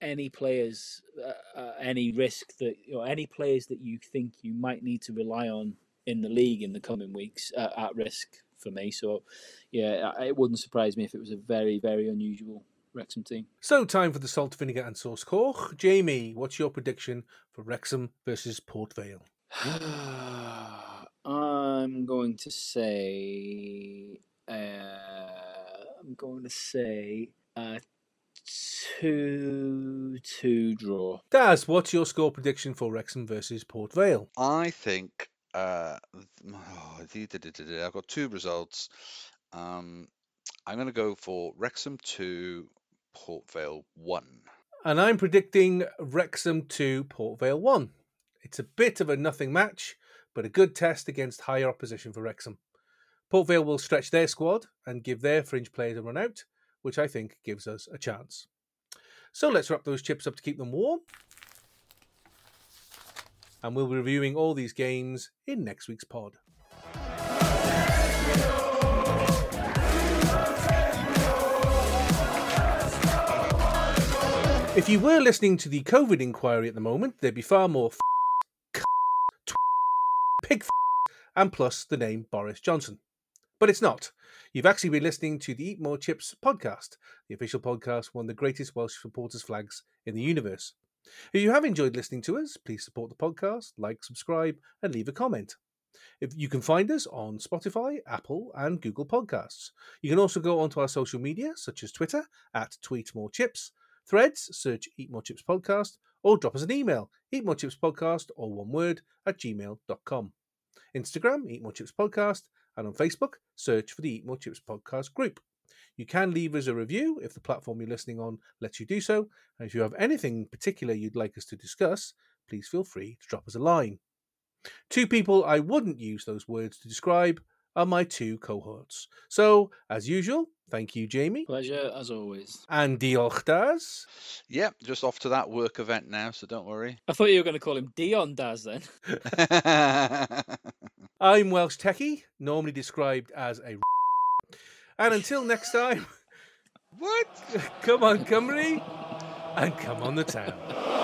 any players, uh, uh, any risk that or any players that you think you might need to rely on in the league in the coming weeks uh, at risk for me. So, yeah, it wouldn't surprise me if it was a very, very unusual Wrexham team. So, time for the salt, vinegar, and sauce Koch. Jamie, what's your prediction for Wrexham versus Port Vale? [sighs] I'm going to say. Uh, I'm going to say a two-two draw. Daz, what's your score prediction for Wrexham versus Port Vale? I think uh, oh, I've got two results. Um, I'm going to go for Wrexham two, Port Vale one. And I'm predicting Wrexham 2, Port Vale 1. It's a bit of a nothing match, but a good test against higher opposition for Wrexham. Port Vale will stretch their squad and give their fringe players a run out, which I think gives us a chance. So let's wrap those chips up to keep them warm. And we'll be reviewing all these games in next week's pod. If you were listening to the COVID inquiry at the moment, there'd be far more f- pig f- and plus the name Boris Johnson. But it's not. You've actually been listening to the Eat More Chips podcast, the official podcast one of the greatest Welsh supporters flags in the universe. If you have enjoyed listening to us, please support the podcast, like, subscribe, and leave a comment. If you can find us on Spotify, Apple, and Google Podcasts. You can also go onto our social media, such as Twitter at Tweet More Chips, Threads, search Eat More Chips Podcast, or drop us an email, eatmorechipspodcast, or one word, at gmail.com. Instagram, Eat More Chips Podcast, and on Facebook, search for the Eat More Chips Podcast group. You can leave us a review if the platform you're listening on lets you do so. And if you have anything particular you'd like us to discuss, please feel free to drop us a line. Two people I wouldn't use those words to describe are my two cohorts. So, as usual, thank you, Jamie. Pleasure as always. And diolch Daz. Yeah, just off to that work event now, so don't worry. I thought you were going to call him Dion Daz then. [laughs] [laughs] I'm Welsh Techie, normally described as a. [laughs] And until next time, what? come on, Cymru, and come on the town.